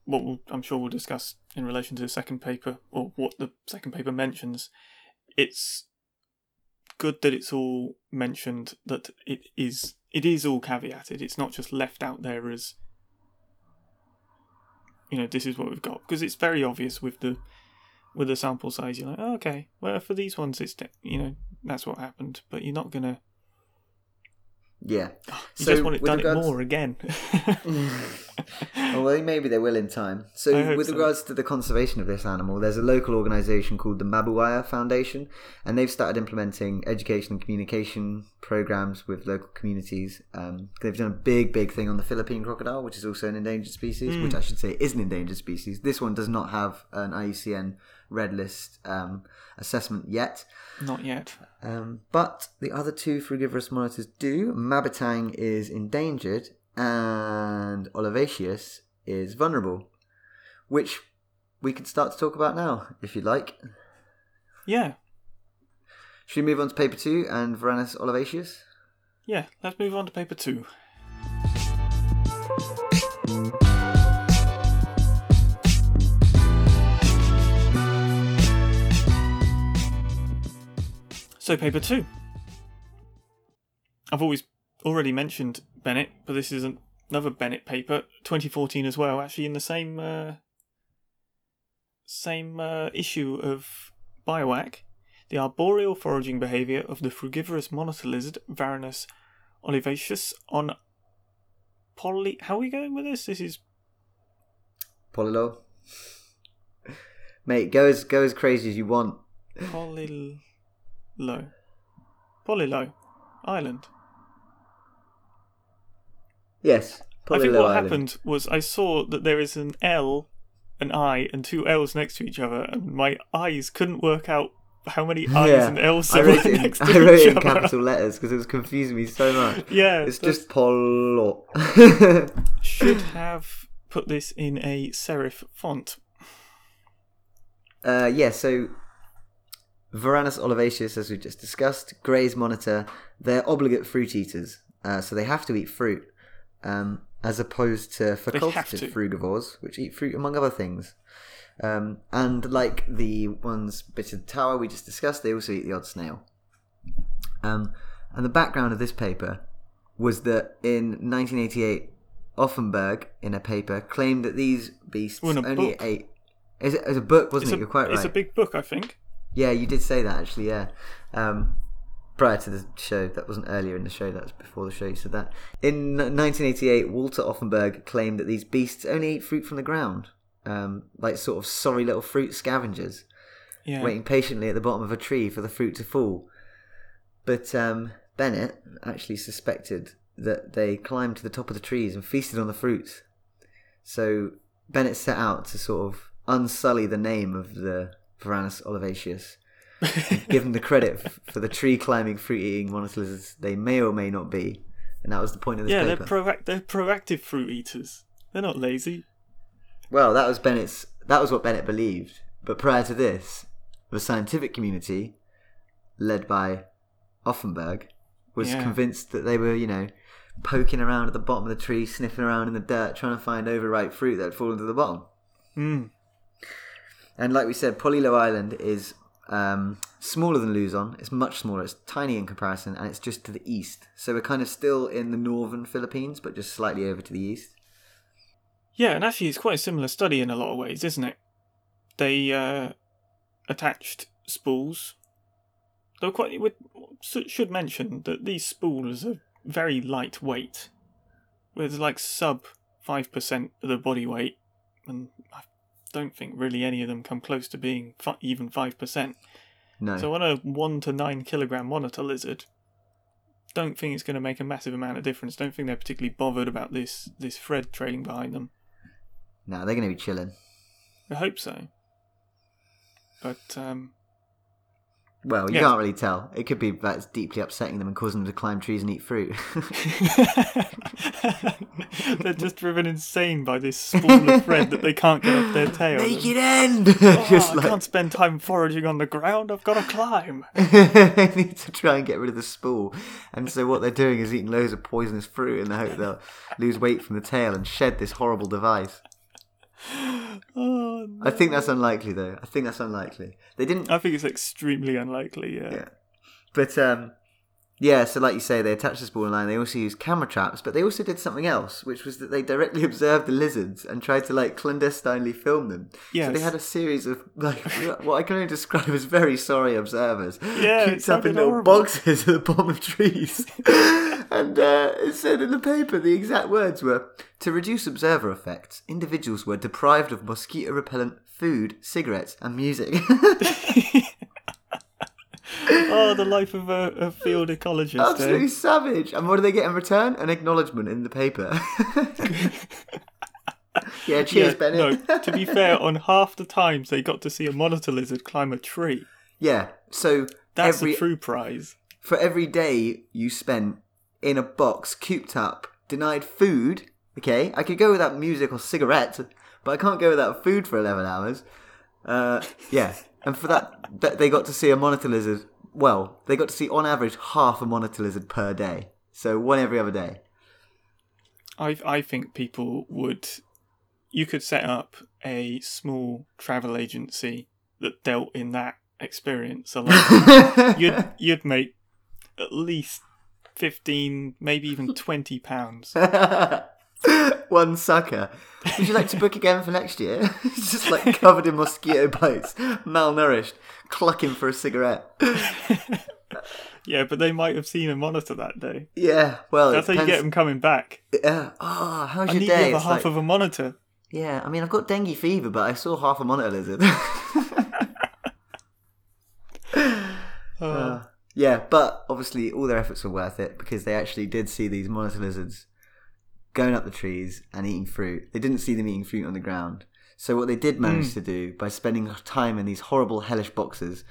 what we'll, I'm sure we'll discuss in relation to the second paper or what the second paper mentions. It's good that it's all mentioned that it is it is all caveated. It's not just left out there as you know this is what we've got because it's very obvious with the with the sample size. You're like, oh, okay, well for these ones it's you know that's what happened, but you're not gonna. Yeah. You So, just want it done regards- it more again. Oh, well, maybe they will in time. So, with so. regards to the conservation of this animal, there's a local organisation called the Mabuwaya Foundation, and they've started implementing education and communication programs with local communities. Um, they've done a big, big thing on the Philippine crocodile, which is also an endangered species, Hmm. which I should say is an endangered species. This one does not have an IUCN Red List um, assessment yet. not yet. Um, but the other two frugivorous monitors do. Mabitang is endangered and Olivaceus is vulnerable, which we can start to talk about now, if you'd like. Yeah, Should we move on to paper two and Varanus Olivaceus? Yeah, let's move on to paper two. So, paper two. I've always already mentioned Bennett, but this is another Bennett paper, 2014 as well, actually in the same uh, same uh, issue of Biawak. the arboreal foraging behaviour of the frugivorous monitor lizard Varanus olivaceus on poly. How are we going with this? This is Polillo? Mate, go as, go as crazy as you want. Polylo. Polylo Island. Yes, I think what Island. happened was I saw that there is an L, an I, and two L's next to each other, and my eyes couldn't work out how many I's Yeah, and L's I there wrote were it in, next to I wrote each it in other. capital letters because it was confusing me so much. Yeah, It's that's- just Polo. should have put this in a serif font. Uh, yeah, so Varanus olivaceus, as we just discussed, Gray's monitor, they're obligate fruit eaters, uh, so they have to eat fruit, um, as opposed to facultative frugivores, which eat fruit among other things. Um, and like the ones bitatawa we just discussed, they also eat the odd snail. Um, and the background of this paper was that in 1988, Auffenberg, in a paper, claimed that these beasts a only book. ate. Is it, was a book, wasn't It's it? a, You're quite right. it's a big book, I think. Yeah, you did say that actually. Yeah, um, prior to the show, that wasn't earlier in the show. That was before the show. You said that. In 1988, Walter Auffenberg claimed that these beasts only eat fruit from the ground. um, like sort of sorry little fruit scavengers Yeah. waiting patiently at the bottom of a tree for the fruit to fall. But um, Bennett actually suspected that they climbed to the top of the trees and feasted on the fruits. So Bennett set out to sort of unsully the name of the Varanus olivaceus, give them the credit f- for the tree climbing, fruit eating monitor lizards they may or may not be. And that was the point of this yeah, paper. they're proact- they're proactive fruit eaters. They're not lazy. Well, that was Bennett's. That was what Bennett believed. But prior to this, the scientific community, led by Auffenberg, was Yeah. convinced that they were, you know, poking around at the bottom of the tree, sniffing around in the dirt, trying to find overripe fruit that had fallen to the bottom. Mm. And like we said, Polillo Island is um, smaller than Luzon. It's much smaller. It's tiny in comparison, and it's just to the east. So we're kind of still in the northern Philippines, but just slightly over to the east. Yeah, and actually, it's quite a similar study in a lot of ways, isn't it? They uh, attached spools. They quite. We should mention that these spools are very lightweight, with like sub five percent of the body weight, and don't think really any of them come close to being fi- even five percent. No. So on a one to nine kilogram monitor lizard, don't think it's going to make a massive amount of difference. Don't think they're particularly bothered about this this thread trailing behind them. no, they're going to be chilling. I hope so. But um, Well, you Yes. can't really tell. It could be that's deeply upsetting them and causing them to climb trees and eat fruit. they're just driven insane by this spool of thread that they can't get off their tail. Make it end! Oh, I like can't spend time foraging on the ground. I've got to climb. they need to try and get rid of the spool. And so what they're doing is eating loads of poisonous fruit in the hope they'll lose weight from the tail and shed this horrible device. Oh, no. I think that's unlikely though. I think that's unlikely. They didn't I think it's extremely unlikely. Yeah. Yeah. But um, yeah, so like you say, they attached the spool line. They also used camera traps, but they also did something else, which was that they directly observed the lizards and tried to like clandestinely film them. So they had a series of like what I can only describe as very sorry observers, Yeah, cooped up in little horrible. boxes at the bottom of trees. and uh, it said in the paper the exact words were to reduce observer effects. Individuals were deprived of mosquito repellent, food, cigarettes, and music. oh, the life of a, a field ecologist. eh? Absolutely savage. And what do they get in return? An acknowledgement in the paper. yeah, cheers, Yeah, Bennett. no, to be fair, on half the times they got to see a monitor lizard climb a tree. yeah, so That's every the true prize. for every day you spent in a box, cooped up, denied food. Okay, I could go without music or cigarettes, but I can't go without food for eleven hours. Uh, yeah, and for that, that, they got to see a monitor lizard. Well, they got to see on average half a monitor lizard per day, so one every other day. I I think people would. You could set up a small travel agency that dealt in that experience alone. you'd you'd make at least fifteen, maybe even twenty pounds. One sucker. Would you like to book again for next year? Just like covered in mosquito bites, malnourished, clucking for a cigarette. Yeah, but they might have seen a monitor that day. Yeah, well, That's how you get them coming back. Yeah. Oh, how's I your need day? the other half like, of a monitor. Yeah, I mean, I've got dengue fever, but I saw half a monitor lizard. Oh, Uh, yeah, but obviously all their efforts were worth it because they actually did see these monitor lizards going up the trees and eating fruit. They didn't see them eating fruit on the ground. So what they did manage to do by spending time in these horrible hellish boxes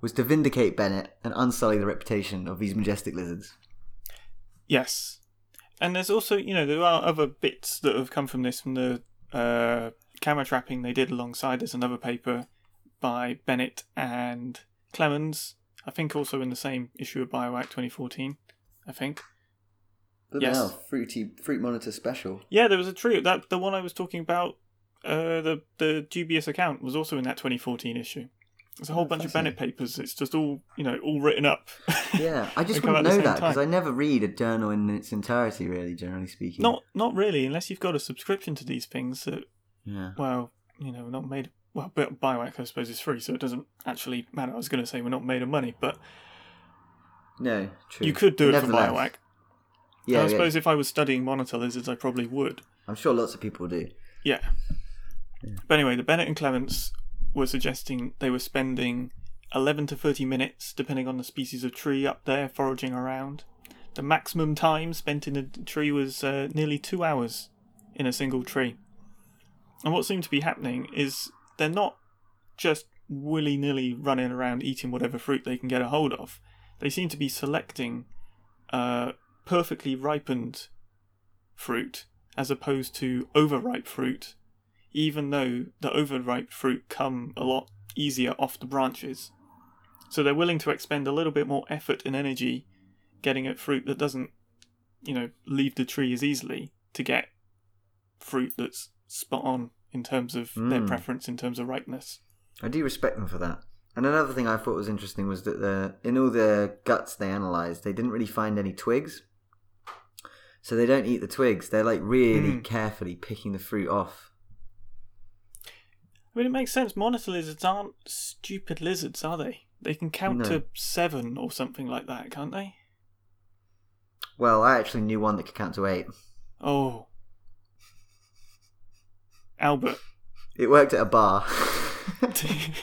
was to vindicate Bennett and unsully the reputation of these majestic lizards. Yes. And there's also, you know, there are other bits that have come from this, from the uh, camera trapping they did alongside. There's another paper by Bennett and Clements, I think also in the same issue of Biawak 2014, I think. Bloody Yes. hell, fruity fruit monitor special. Yeah, there was a trio. That the one I was talking about, uh, the the dubious account was also in that 2014 issue. There's a whole Oh, bunch of. Bennett papers. It's just all you know, all written up. Yeah, I just wouldn't out at the know that because. I never read a journal in its entirety, really, generally speaking. not not really, unless you've got a subscription to these things that Yeah. well, you know, not made. Well, but Biawak, I suppose, is free, so it doesn't actually matter. I was going to say we're not made of money, but No, true. you could do it for Biawak. Yeah, I yeah. suppose if I was studying monitor lizards, I probably would. I'm sure lots of people do. Yeah. But anyway, the Bennett and Clements were suggesting they were spending 11 to 30 minutes, depending on the species of tree up there, foraging around. The maximum time spent in a tree was uh, nearly two hours in a single tree. And what seemed to be happening is they're not just willy nilly running around eating whatever fruit they can get a hold of. They seem to be selecting uh, perfectly ripened fruit as opposed to overripe fruit, even though the overripe fruit come a lot easier off the branches. So they're willing to expend a little bit more effort and energy getting at fruit that doesn't, you know, leave the tree as easily to get fruit that's spot on in terms of their Mm. preference in terms of ripeness. I do respect them for that. And another thing I thought was interesting was that the in all the guts they analysed, they didn't really find any twigs. So they don't eat the twigs. They're like really Mm. carefully picking the fruit off. I mean, it makes sense. Monitor lizards aren't stupid lizards, are they? They can count No. to seven or something like that, can't they? Well, I actually knew one that could count to eight. Oh. Albert. It worked at a bar. it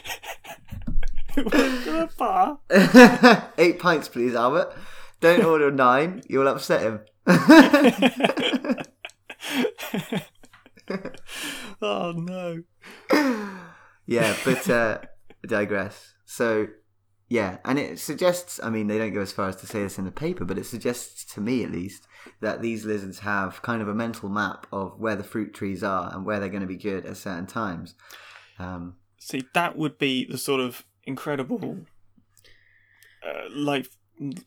went to a bar. eight pints, please, Albert. Don't order nine. You'll upset him. oh no. yeah, but uh, digress. So, yeah, and it suggests, I mean, they don't go as far as to say this in the paper, but it suggests to me at least that these lizards have kind of a mental map of where the fruit trees are and where they're going to be good at certain times. Um, See, that would be the sort of incredible uh, life,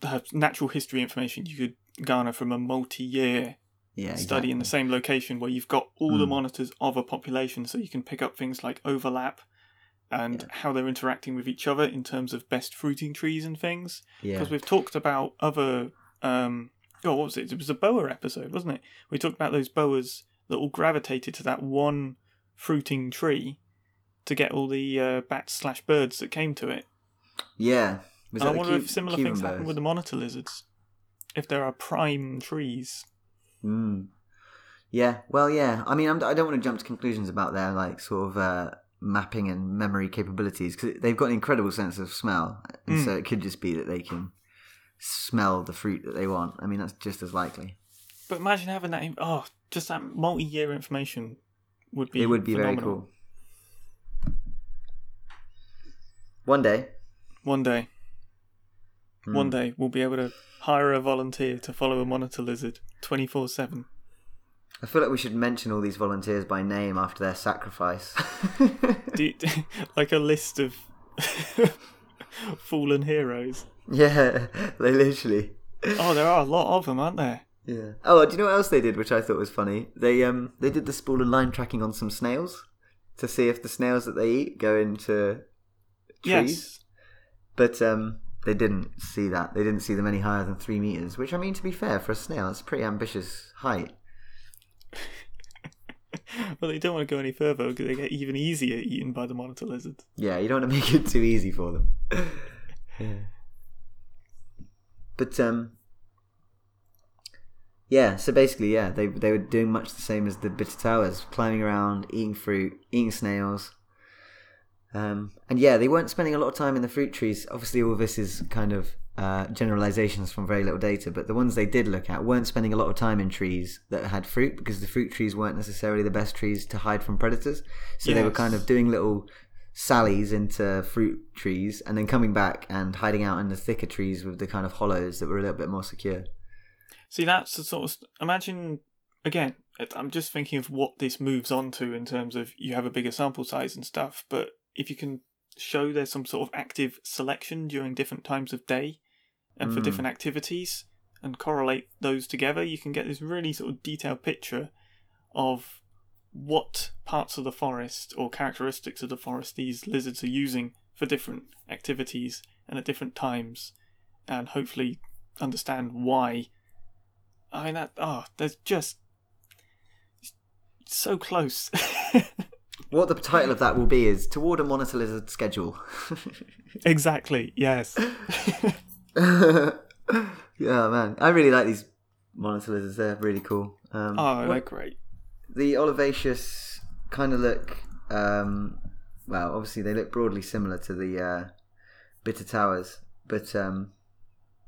uh, natural history information you could garner from a multi-year yeah, study in the same location where you've got all the Mm. monitors of a population so you can pick up things like overlap and Yeah. how they're interacting with each other in terms of best fruiting trees and things Yeah, because we've talked about other um oh what was it it was a boa episode wasn't it we talked about those boas that all gravitated to that one fruiting tree to get all the uh, bats slash birds that came to it yeah. Was and i wonder Cu- if similar Cuban things happen with the monitor lizards if there are prime trees Mm. Yeah, well, yeah. I mean, I'm, I don't want to jump to conclusions about their like sort of uh, mapping and memory capabilities because they've got an incredible sense of smell, and Mm. so it could just be that they can smell the fruit that they want. I mean, that's just as likely. But imagine having that. Oh, just that multi-year information would be. it would be phenomenal. very cool. One day, One day, Mm. one day we'll be able to hire a volunteer to follow a monitor lizard twenty-four seven. I feel like we should mention all these volunteers by name after their sacrifice. like a list of fallen heroes. Yeah, they literally. Oh, there are a lot of them, aren't there? Yeah. Oh, do you know what else they did, which I thought was funny? They um they did the spool and line tracking on some snails to see if the snails that they eat go into trees. Yes. But um they didn't see that. They didn't see them any higher than three meters. Which I mean, to be fair, for a snail, that's a pretty ambitious height. Well, they don't want to go any further because they get even easier eaten by the monitor lizards. Yeah, you don't want to make it too easy for them. yeah. But um yeah, so basically, yeah, they they were doing much the same as the bitatawas, climbing around, eating fruit, eating snails. Um, and yeah, they weren't spending a lot of time in the fruit trees. Obviously, all this is kind of uh, generalizations from very little data, but the ones they did look at weren't spending a lot of time in trees that had fruit because the fruit trees weren't necessarily the best trees to hide from predators. So they were kind of doing little sallies into fruit trees and then coming back and hiding out in the thicker trees with the kind of hollows that were a little bit more secure. See, that's the sort of imagine again. I'm just thinking of what this moves on to in terms of you have a bigger sample size and stuff. But if you can show there's some sort of active selection during different times of day and for Mm. different activities and correlate those together, you can get this really sort of detailed picture of what parts of the forest or characteristics of the forest these lizards are using for different activities and at different times, and hopefully understand why. I mean that oh, there's just so close. What the title of that will be is Toward a Monitor Lizard Schedule. exactly. Yes. yeah, man. I really like these monitor lizards. They're really cool. Um, Oh, they're great. The olivaceus kind of look Um, well, obviously they look broadly similar to the uh, bitatawas, but um,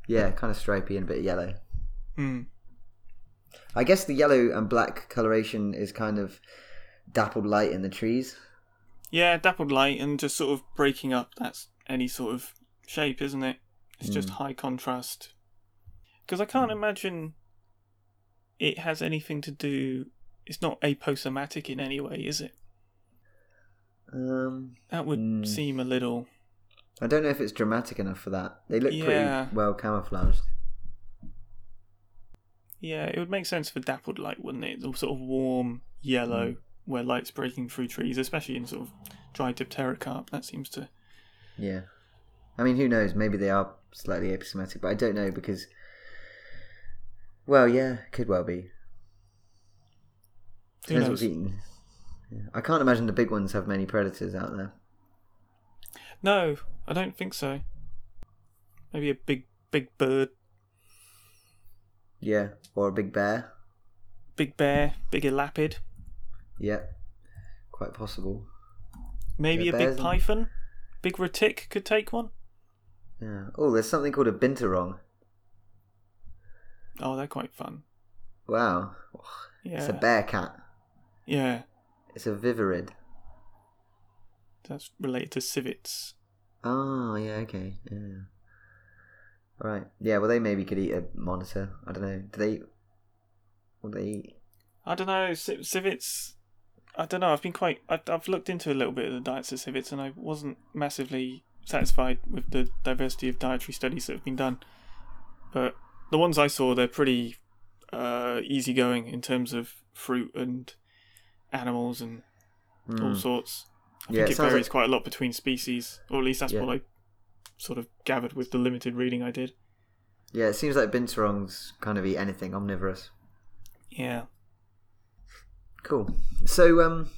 yeah, kind of stripy and a bit yellow. Hmm. I guess the yellow and black coloration is kind of dappled light in the trees. Yeah, dappled light and just sort of breaking up that's any sort of shape, isn't it? It's just Mm. high contrast. Because I can't imagine it has anything to do. It's not aposematic in any way, is it? Um, That would Mm. seem a little. I don't know if it's dramatic enough for that. They look Yeah. pretty well camouflaged. Yeah, it would make sense for dappled light, wouldn't it? The sort of warm yellow where light's breaking through trees, especially in sort of dry dipterocarp. That seems to. Yeah. I mean, who knows? Maybe they are slightly aposematic, but I don't know because. Well, yeah, could well be. Who Depends knows? what's eaten. Yeah. I can't imagine the big ones have many predators out there. No, I don't think so. Maybe a big, big bird, Yeah, or a big bear. big bear, bigger elapid. Yeah, quite possible. Maybe Yeah, a big and- python. Big retic could take one. Yeah. Oh, there's something called a binturong. Oh, they're quite fun. Wow, Yeah. it's a bear cat. Yeah. It's a viverrid. That's related to civets. Oh, yeah, okay, yeah. Right, yeah. Well, they maybe could eat a monitor. I don't know. Do they? What do they eat? I don't know. Civ- civets. I don't know. I've been quite. I've, I've looked into a little bit of the diets of civets, and I wasn't massively satisfied with the diversity of dietary studies that have been done. But the ones I saw, they're pretty uh, easygoing in terms of fruit and animals and all Mm. sorts. I Yeah, think it it varies like- quite a lot between species, or at least that's Yeah. what I sort of gathered with the limited reading I did. Yeah, it seems like binturongs kind of eat anything omnivorous. Yeah. Cool. So, um,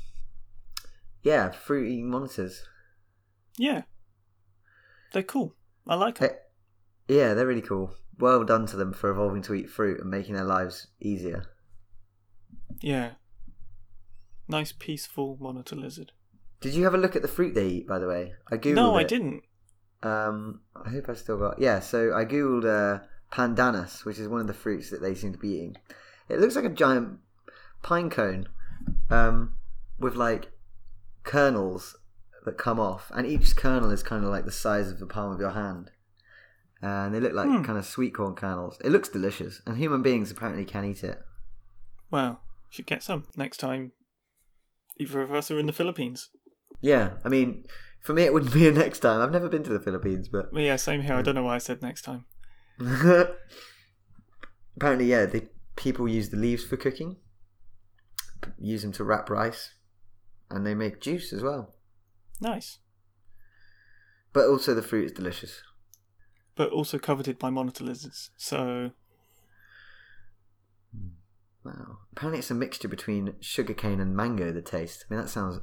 yeah, fruit eating monitors. Yeah. They're cool. I like them. Hey, yeah, they're really cool. Well done to them for evolving to eat fruit and making their lives easier. Yeah. Nice, peaceful monitor lizard. Did you have a look at the fruit they eat, by the way? I googled no, I it. didn't. Um, I hope I still got. Yeah, so I googled uh, pandanus, which is one of the fruits that they seem to be eating. It looks like a giant pine cone, um, with like kernels that come off, and each kernel is kind of like the size of the palm of your hand, and they look like Hmm. kind of sweet corn kernels. It looks delicious, and human beings apparently can eat it. Well, should get some next time either of us are in the Philippines. Yeah, I mean, for me, it wouldn't be a next time. I've never been to the Philippines, but Well, yeah, same here. I hmm. don't know why I said next time. Apparently, yeah, they, people use the leaves for cooking, use them to wrap rice, and they make juice as well. Nice. But also, the fruit is delicious. But also coveted by monitor lizards. So, hmm. Wow. Apparently, it's a mixture between sugarcane and mango, the taste. I mean, that sounds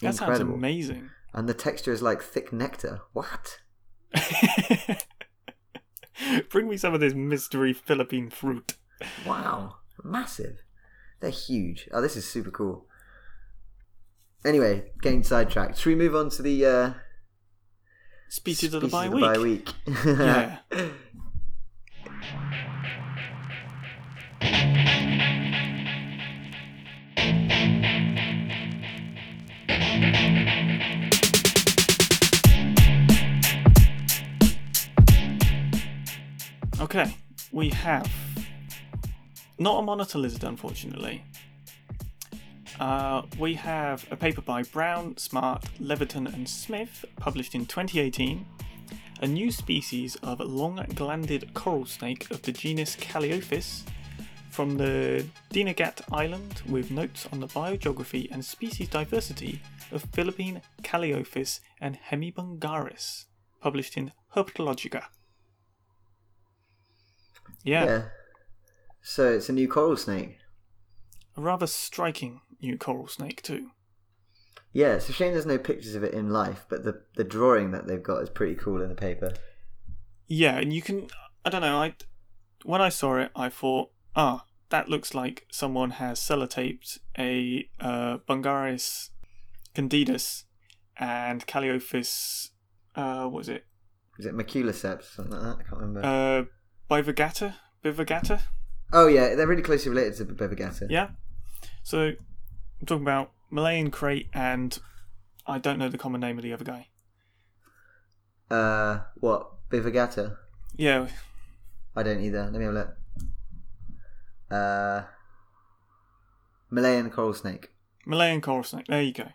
that sounds incredible. amazing. and the texture is like thick nectar. What? Bring me some of this mystery Philippine fruit. Wow. Massive. They're huge. Oh, this is super cool. Anyway, getting sidetracked. Should we move on to the uh, Species, of the bye of week. bye week? Yeah. Okay, we have not a monitor lizard, unfortunately. Uh, we have a paper by Brown, Smart, Leviton, and Smith, published in 2018. A new species of long-glanded coral snake of the genus Calliophis from the Dinagat Island, with notes on the biogeography and species diversity of Philippine Calliophis and Hemibungarus, published in Herpetologica. Yeah, yeah. So it's a new coral snake. a rather striking new coral snake too. Yeah, it's a shame there's no pictures of it in life, but the the drawing that they've got is pretty cool in the paper. Yeah, and you can. I don't know. I when I saw it, I thought, ah, that looks like someone has sellotaped a uh, Bungarus candidus and Calliophis. Uh, what was it? Is it Maculiceps? Something like that. I can't remember. Uh, bivirgata. Bivirgata. oh yeah, they're really closely related to Bivirgata. Yeah. So I'm talking about Malayan krait and I don't know the common name of the other guy. Uh, what Bivirgata? Yeah, I don't either. Let me have a look. Uh, Malayan coral snake. Malayan coral snake. There you go.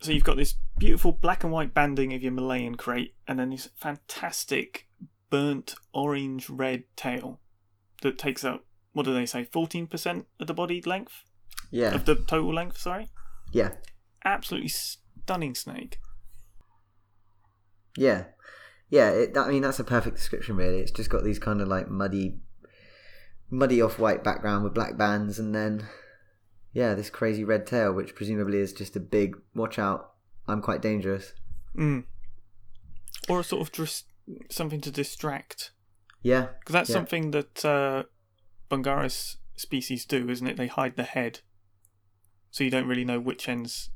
So you've got this beautiful black and white banding of your Malayan krait, and then this fantastic burnt orange red tail that takes up what do they say, fourteen percent of the body length Yeah, of the total length. Sorry, yeah, absolutely stunning snake. yeah, yeah. It, I mean, that's a perfect description. Really, it's just got these kind of like muddy, muddy off-white background with black bands, and then yeah, this crazy red tail, which presumably is just a big watch out. I'm quite dangerous. Mm. Or a sort of dis- something to distract Yeah, Because that's Yeah. something that uh, Bungarus species do, isn't it? They hide the head, so you don't really know which ends,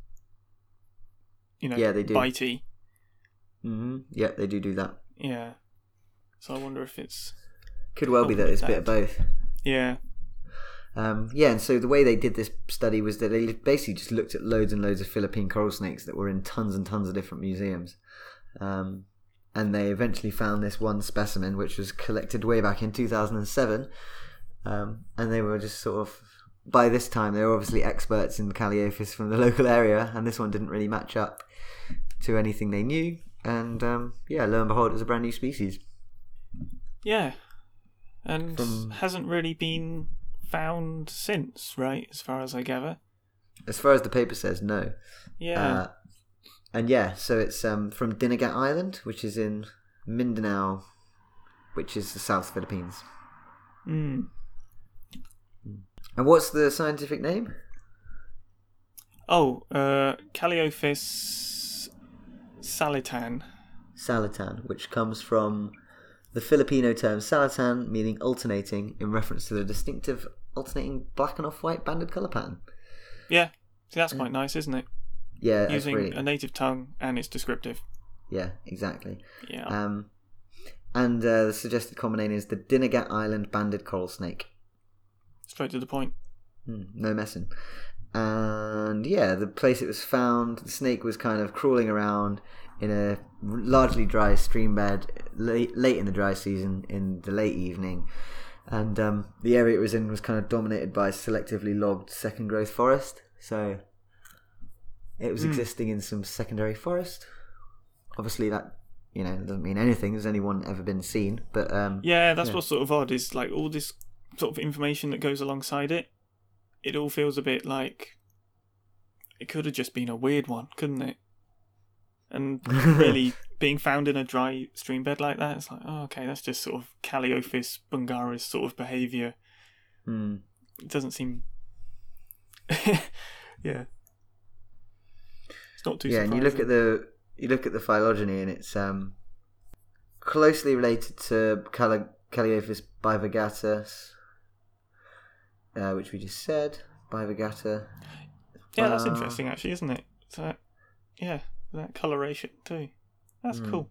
you know, Yeah, they do. bitey. hmm yeah, they do do that. Yeah. So I wonder if it's Could well be that it's a bit of both. yeah, Um, yeah, and so the way they did this study was that they basically just looked at loads and loads of Philippine coral snakes that were in tons and tons of different museums. Um, and they eventually found this one specimen, which was collected way back in 2007. Um, and they were just sort of, by this time, they were obviously experts in Calliophis from the local area, and this one didn't really match up to anything they knew. And um, yeah, lo and behold, it was a brand new species. yeah, and From- hasn't really been found since, right? As far as I gather. As far as the paper says, no. Yeah. Uh, and yeah, so it's um, from Dinagat Island, which is in Mindanao, which is the South Philippines. mm. And what's the scientific name? Oh, uh, Calliophis salitan. Salatan, which comes from the Filipino term salitan, meaning alternating, in reference to the distinctive alternating black and off-white banded colour pattern. Yeah. See, that's quite nice, isn't it? Yeah, Using really, a native tongue and it's descriptive. yeah, exactly. Yeah. Um, and uh, the suggested common name is the Dinagat Island banded coral snake. Straight to the point. Hmm, no messing. And yeah, the place it was found, the snake was kind of crawling around in a largely dry stream bed late, late in the dry season in the late evening. And um, the area it was in was kind of dominated by selectively logged second growth forest. So it was Hmm. existing in some secondary forest. Obviously, that you know doesn't mean anything. Has anyone ever been seen? But um, Yeah, that's Yeah. what's sort of odd is like all this sort of information that goes alongside it. It all feels a bit like it could have just been a weird one, couldn't it? And really being found in a dry stream bed like that, it's like, oh, okay, that's just sort of Calliophis bungarus sort of behaviour. hmm. It doesn't seem. yeah. Not too yeah, and you look at the you look at the phylogeny, and it's um closely related to Cali- Calliophis bivirgatus, uh, which we just said. Bivirgata. Yeah, that's Uh, interesting actually, isn't it? So, yeah, that coloration too. That's Hmm. cool.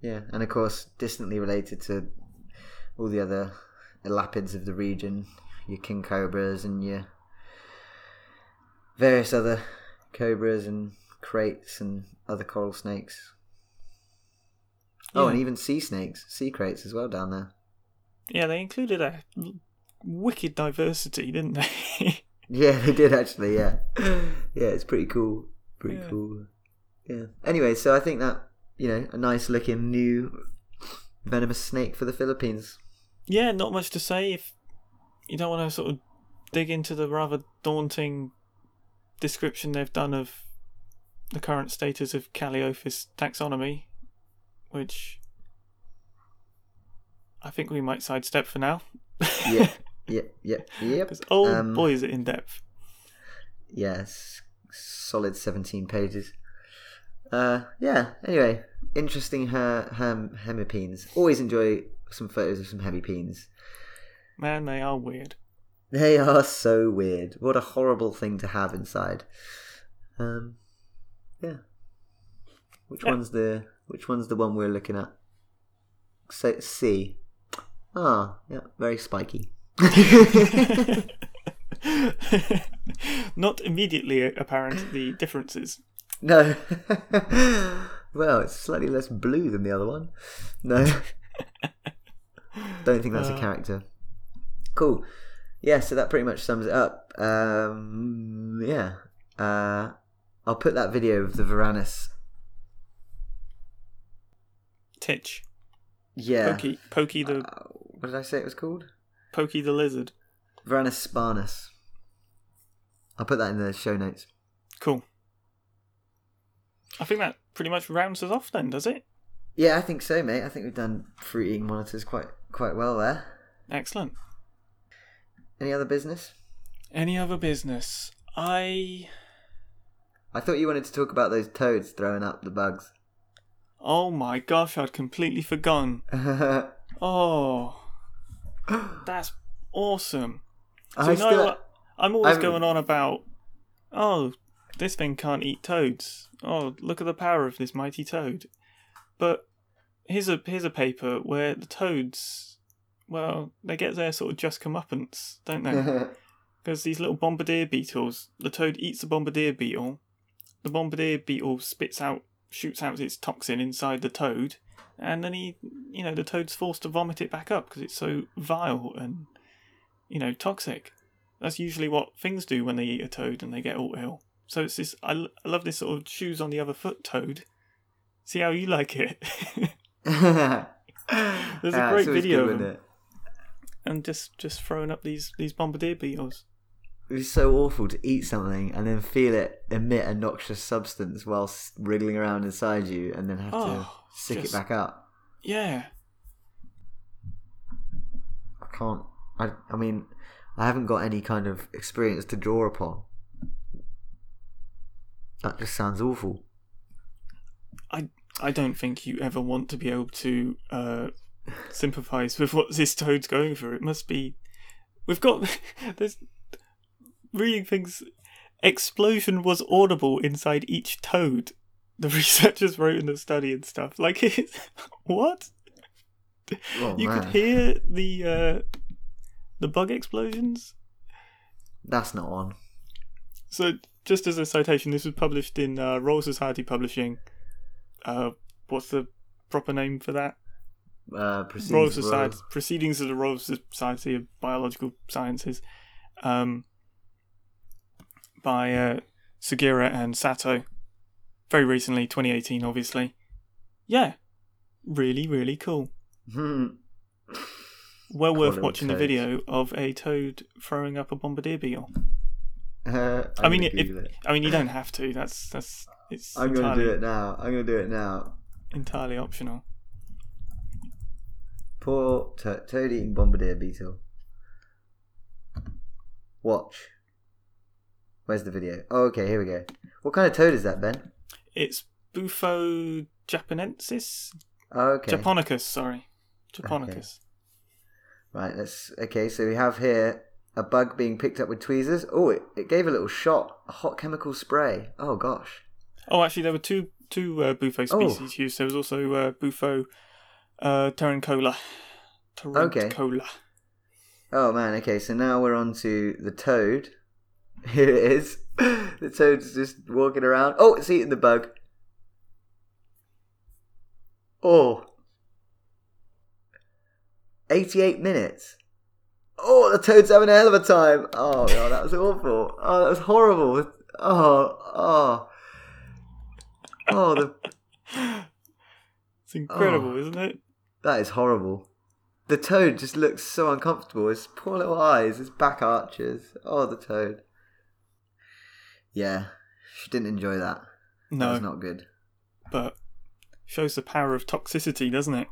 Yeah, and of course, distantly related to all the other elapids of the region, your king cobras and your various other cobras and kraits and other coral snakes. Oh, and even sea snakes, sea kraits as well down there. Yeah, they included a wicked diversity, didn't they? Yeah, they did actually. Yeah, yeah, it's pretty cool. Pretty Yeah. cool. Yeah. Anyway, so I think that you know a nice looking new venomous snake for the Philippines. yeah, not much to say if you don't want to sort of dig into the rather daunting description they've done of the current status of Calliophis taxonomy, which I think we might sidestep for now. Yeah, yeah, yeah, yep. Because, oh Um, boy, is it in depth. Yes, solid seventeen pages. Uh, yeah. Anyway, interesting her hem hemipenes. Always enjoy some photos of some hemipenes. Man, they are weird. They are so weird. What a horrible thing to have inside. Um, yeah. Which Yeah. one's the which one's the one we're looking at? So C. Ah, yeah, very spiky. Not immediately apparent the differences. No. well, it's slightly less blue than the other one. No. Don't think that's a Uh. character. Cool. Yeah, so that pretty much sums it up. Um, yeah. Uh, I'll put that video of the Varanus. Titch. Yeah. Pokey, Pokey the Uh, what did I say it was called? Pokey the lizard. Varanus sparnus. I'll put that in the show notes. Cool. I think that pretty much rounds us off then, does it? Yeah, I think so, mate. I think we've done fruit eating monitors quite quite well there. Excellent. Any other business? Any other business? I. I thought you wanted to talk about those toads throwing up the bugs. Oh my gosh, I'd completely forgotten. Oh, that's awesome. So I you know, still, I'm always I'm- going on about, oh, this thing can't eat toads. Oh, look at the power of this mighty toad. But here's a here's a paper where the toads, well, they get their sort of just comeuppance, don't they? Because these little bombardier beetles, the toad eats the bombardier beetle, the bombardier beetle spits out, shoots out its toxin inside the toad, and then he, you know, the toad's forced to vomit it back up because it's so vile and, you know, toxic. That's usually what things do when they eat a toad and they get all ill. So it's this. I, l- I love this sort of shoes on the other foot toad. See how you like it, There's a great video of them. And just just throwing up these these bombardier beetles. It was so awful to eat something and then feel it emit a noxious substance whilst wriggling around inside you and then have to Oh, sick just- it back up. Yeah, I can't. I, I mean, I haven't got any kind of experience to draw upon. That just sounds awful. I I don't think you ever want to be able to uh, sympathise with what this toad's going through. It must be. We've got. There's. Reading things. Explosion was audible inside each toad. The researchers wrote in the study and stuff. Like, it's, what? Oh, you man. could hear the uh, the bug explosions. That's not on. So, just as a citation, this was published in uh, Royal Society Publishing. Uh, what's the proper name for that? Uh, proceeds Royal Royal- Society Proceedings of the Royal Society of Biological Sciences, um, by uh, Sugiura and Sato. Very recently, 2018, obviously. Yeah, really, really cool. Hmm. Well worth watching the video of a toad throwing up a bombardier beetle. Uh, I mean, gonna if, it. I mean, you don't have to. That's that's it's I'm going to do it now. I'm going to do it now. entirely optional. Poor to- toad eating bombardier beetle. Watch. Where's the video? Oh, okay, here we go. What kind of toad is that, Ben? It's Bufo japonensis, Oh, okay. japonicus. Sorry, japonicus. Right, let's. Okay, so we have here a bug being picked up with tweezers. Oh, it, it gave a little shot. A hot chemical spray. Oh, gosh. Oh, actually, there were two two uh, Bufo Oh. species used. There was also uh, Bufo uh, torrenticola. torrenticola. Oh, man, okay, so now we're on to the toad. Here it is. the toad's just walking around. Oh, it's eating the bug. Oh. 88 minutes. Oh, the toad's having a hell of a time. Oh, no, that was awful. Oh, that was horrible. Oh, oh. Oh, the, It's incredible, Oh. isn't it? That is horrible. The toad just looks so uncomfortable. His poor little eyes, his back arches. Oh, the toad. Yeah, she didn't enjoy that. That No, was not good. but shows the power of toxicity, doesn't it?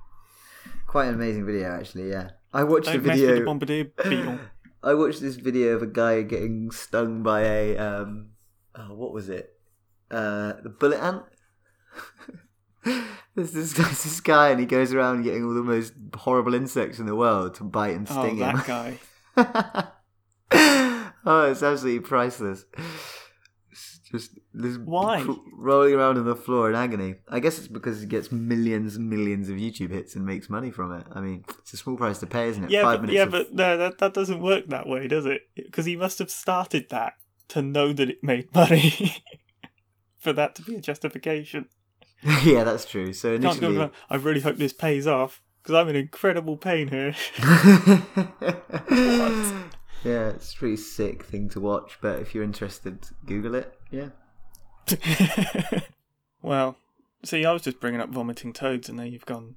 Quite an amazing video, actually. Yeah, I watched Don't a video. the bombardier beetle. I watched this video of a guy getting stung by a um, oh, what was it? Uh, the bullet ant. there's this, there's this guy, and he goes around getting all the most horrible insects in the world to bite and sting Oh, sting that him. guy. oh, it's absolutely priceless. It's Just this Why? cr- rolling around on the floor in agony. I guess it's because he gets millions and millions of YouTube hits and makes money from it. I mean, it's a small price to pay, isn't it? Yeah, Five but, minutes yeah, of- but no, that that doesn't work that way, does it? Because he must have started that to know that it made money for that to be a justification. yeah, that's true. So initially, I really hope this pays off because I'm in incredible pain here. yeah, it's a pretty sick thing to watch. But if you're interested, Google it. Yeah. well, see, I was just bringing up vomiting toads, and now you've gone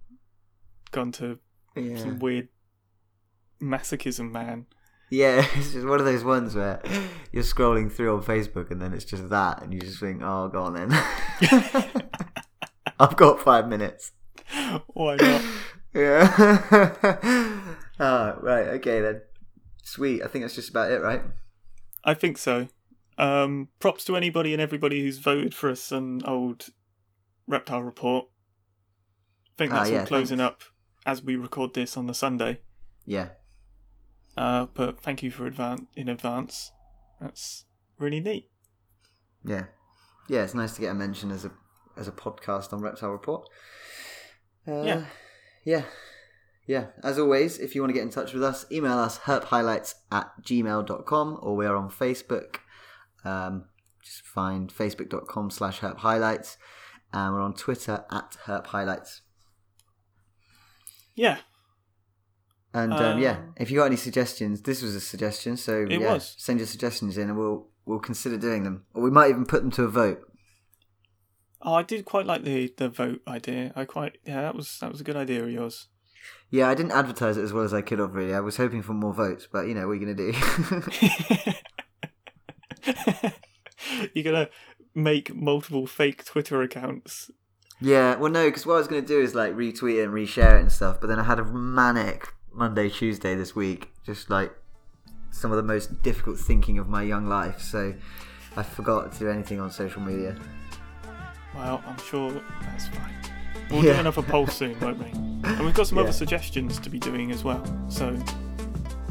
gone to Yeah. some weird masochism, man. Yeah, it's just one of those ones where you're scrolling through on Facebook and then it's just that, and you just think, "Oh, go on then." I've got five minutes. Why not? Yeah. ah, right. Okay then. Sweet. I think that's just about it, right? I think so. Um, props to anybody and everybody who's voted for us an old reptile report. I think Ah, that's yeah, all closing thanks. up as we record this on the Sunday. Yeah. Uh, but thank you for advan- in advance. That's really neat. Yeah. Yeah. It's nice to get a mention as a as a podcast on Reptile Report. Uh, Yeah. Yeah. Yeah. As always, if you want to get in touch with us, email us herphighlights at gmail.com or we are on Facebook. Um, just find facebook.com slash herphighlights and we're on Twitter at herphighlights. Yeah, And um, yeah, Um, if you got any suggestions, this was a suggestion, so It yeah, was. send your suggestions in and we'll we'll consider doing them. Or we might even put them to a vote. Oh, I did quite like the the vote idea. I quite yeah, that was that was a good idea of yours. Yeah, I didn't advertise it as well as I could have really. I was hoping for more votes, but you know, what are you gonna do? You're gonna make multiple fake Twitter accounts. yeah, well no, because what I was gonna do is like retweet it and reshare it and stuff, but then I had a manic Monday, Tuesday this week, just like some of the most difficult thinking of my young life, so I forgot to do anything on social media. Well, I'm sure that's fine. We'll Yeah. do another poll soon, won't we? And we've got some Yeah. other suggestions to be doing as well. So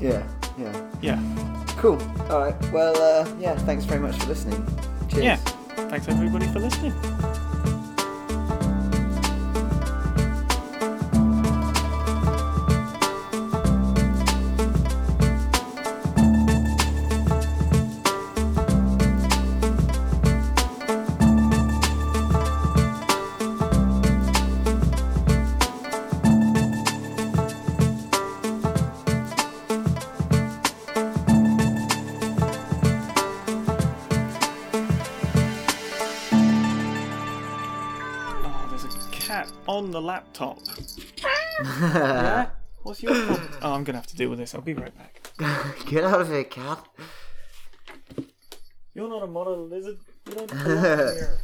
Yeah, yeah. yeah, Cool. Alright, well uh, yeah, thanks very much for listening. Cheers. yeah. Thanks everybody for listening. Laptop. Yeah? What's your problem? Oh, I'm gonna have to deal with this. I'll be right back. Get out of here, cat. You're not a model lizard. You don't belong here.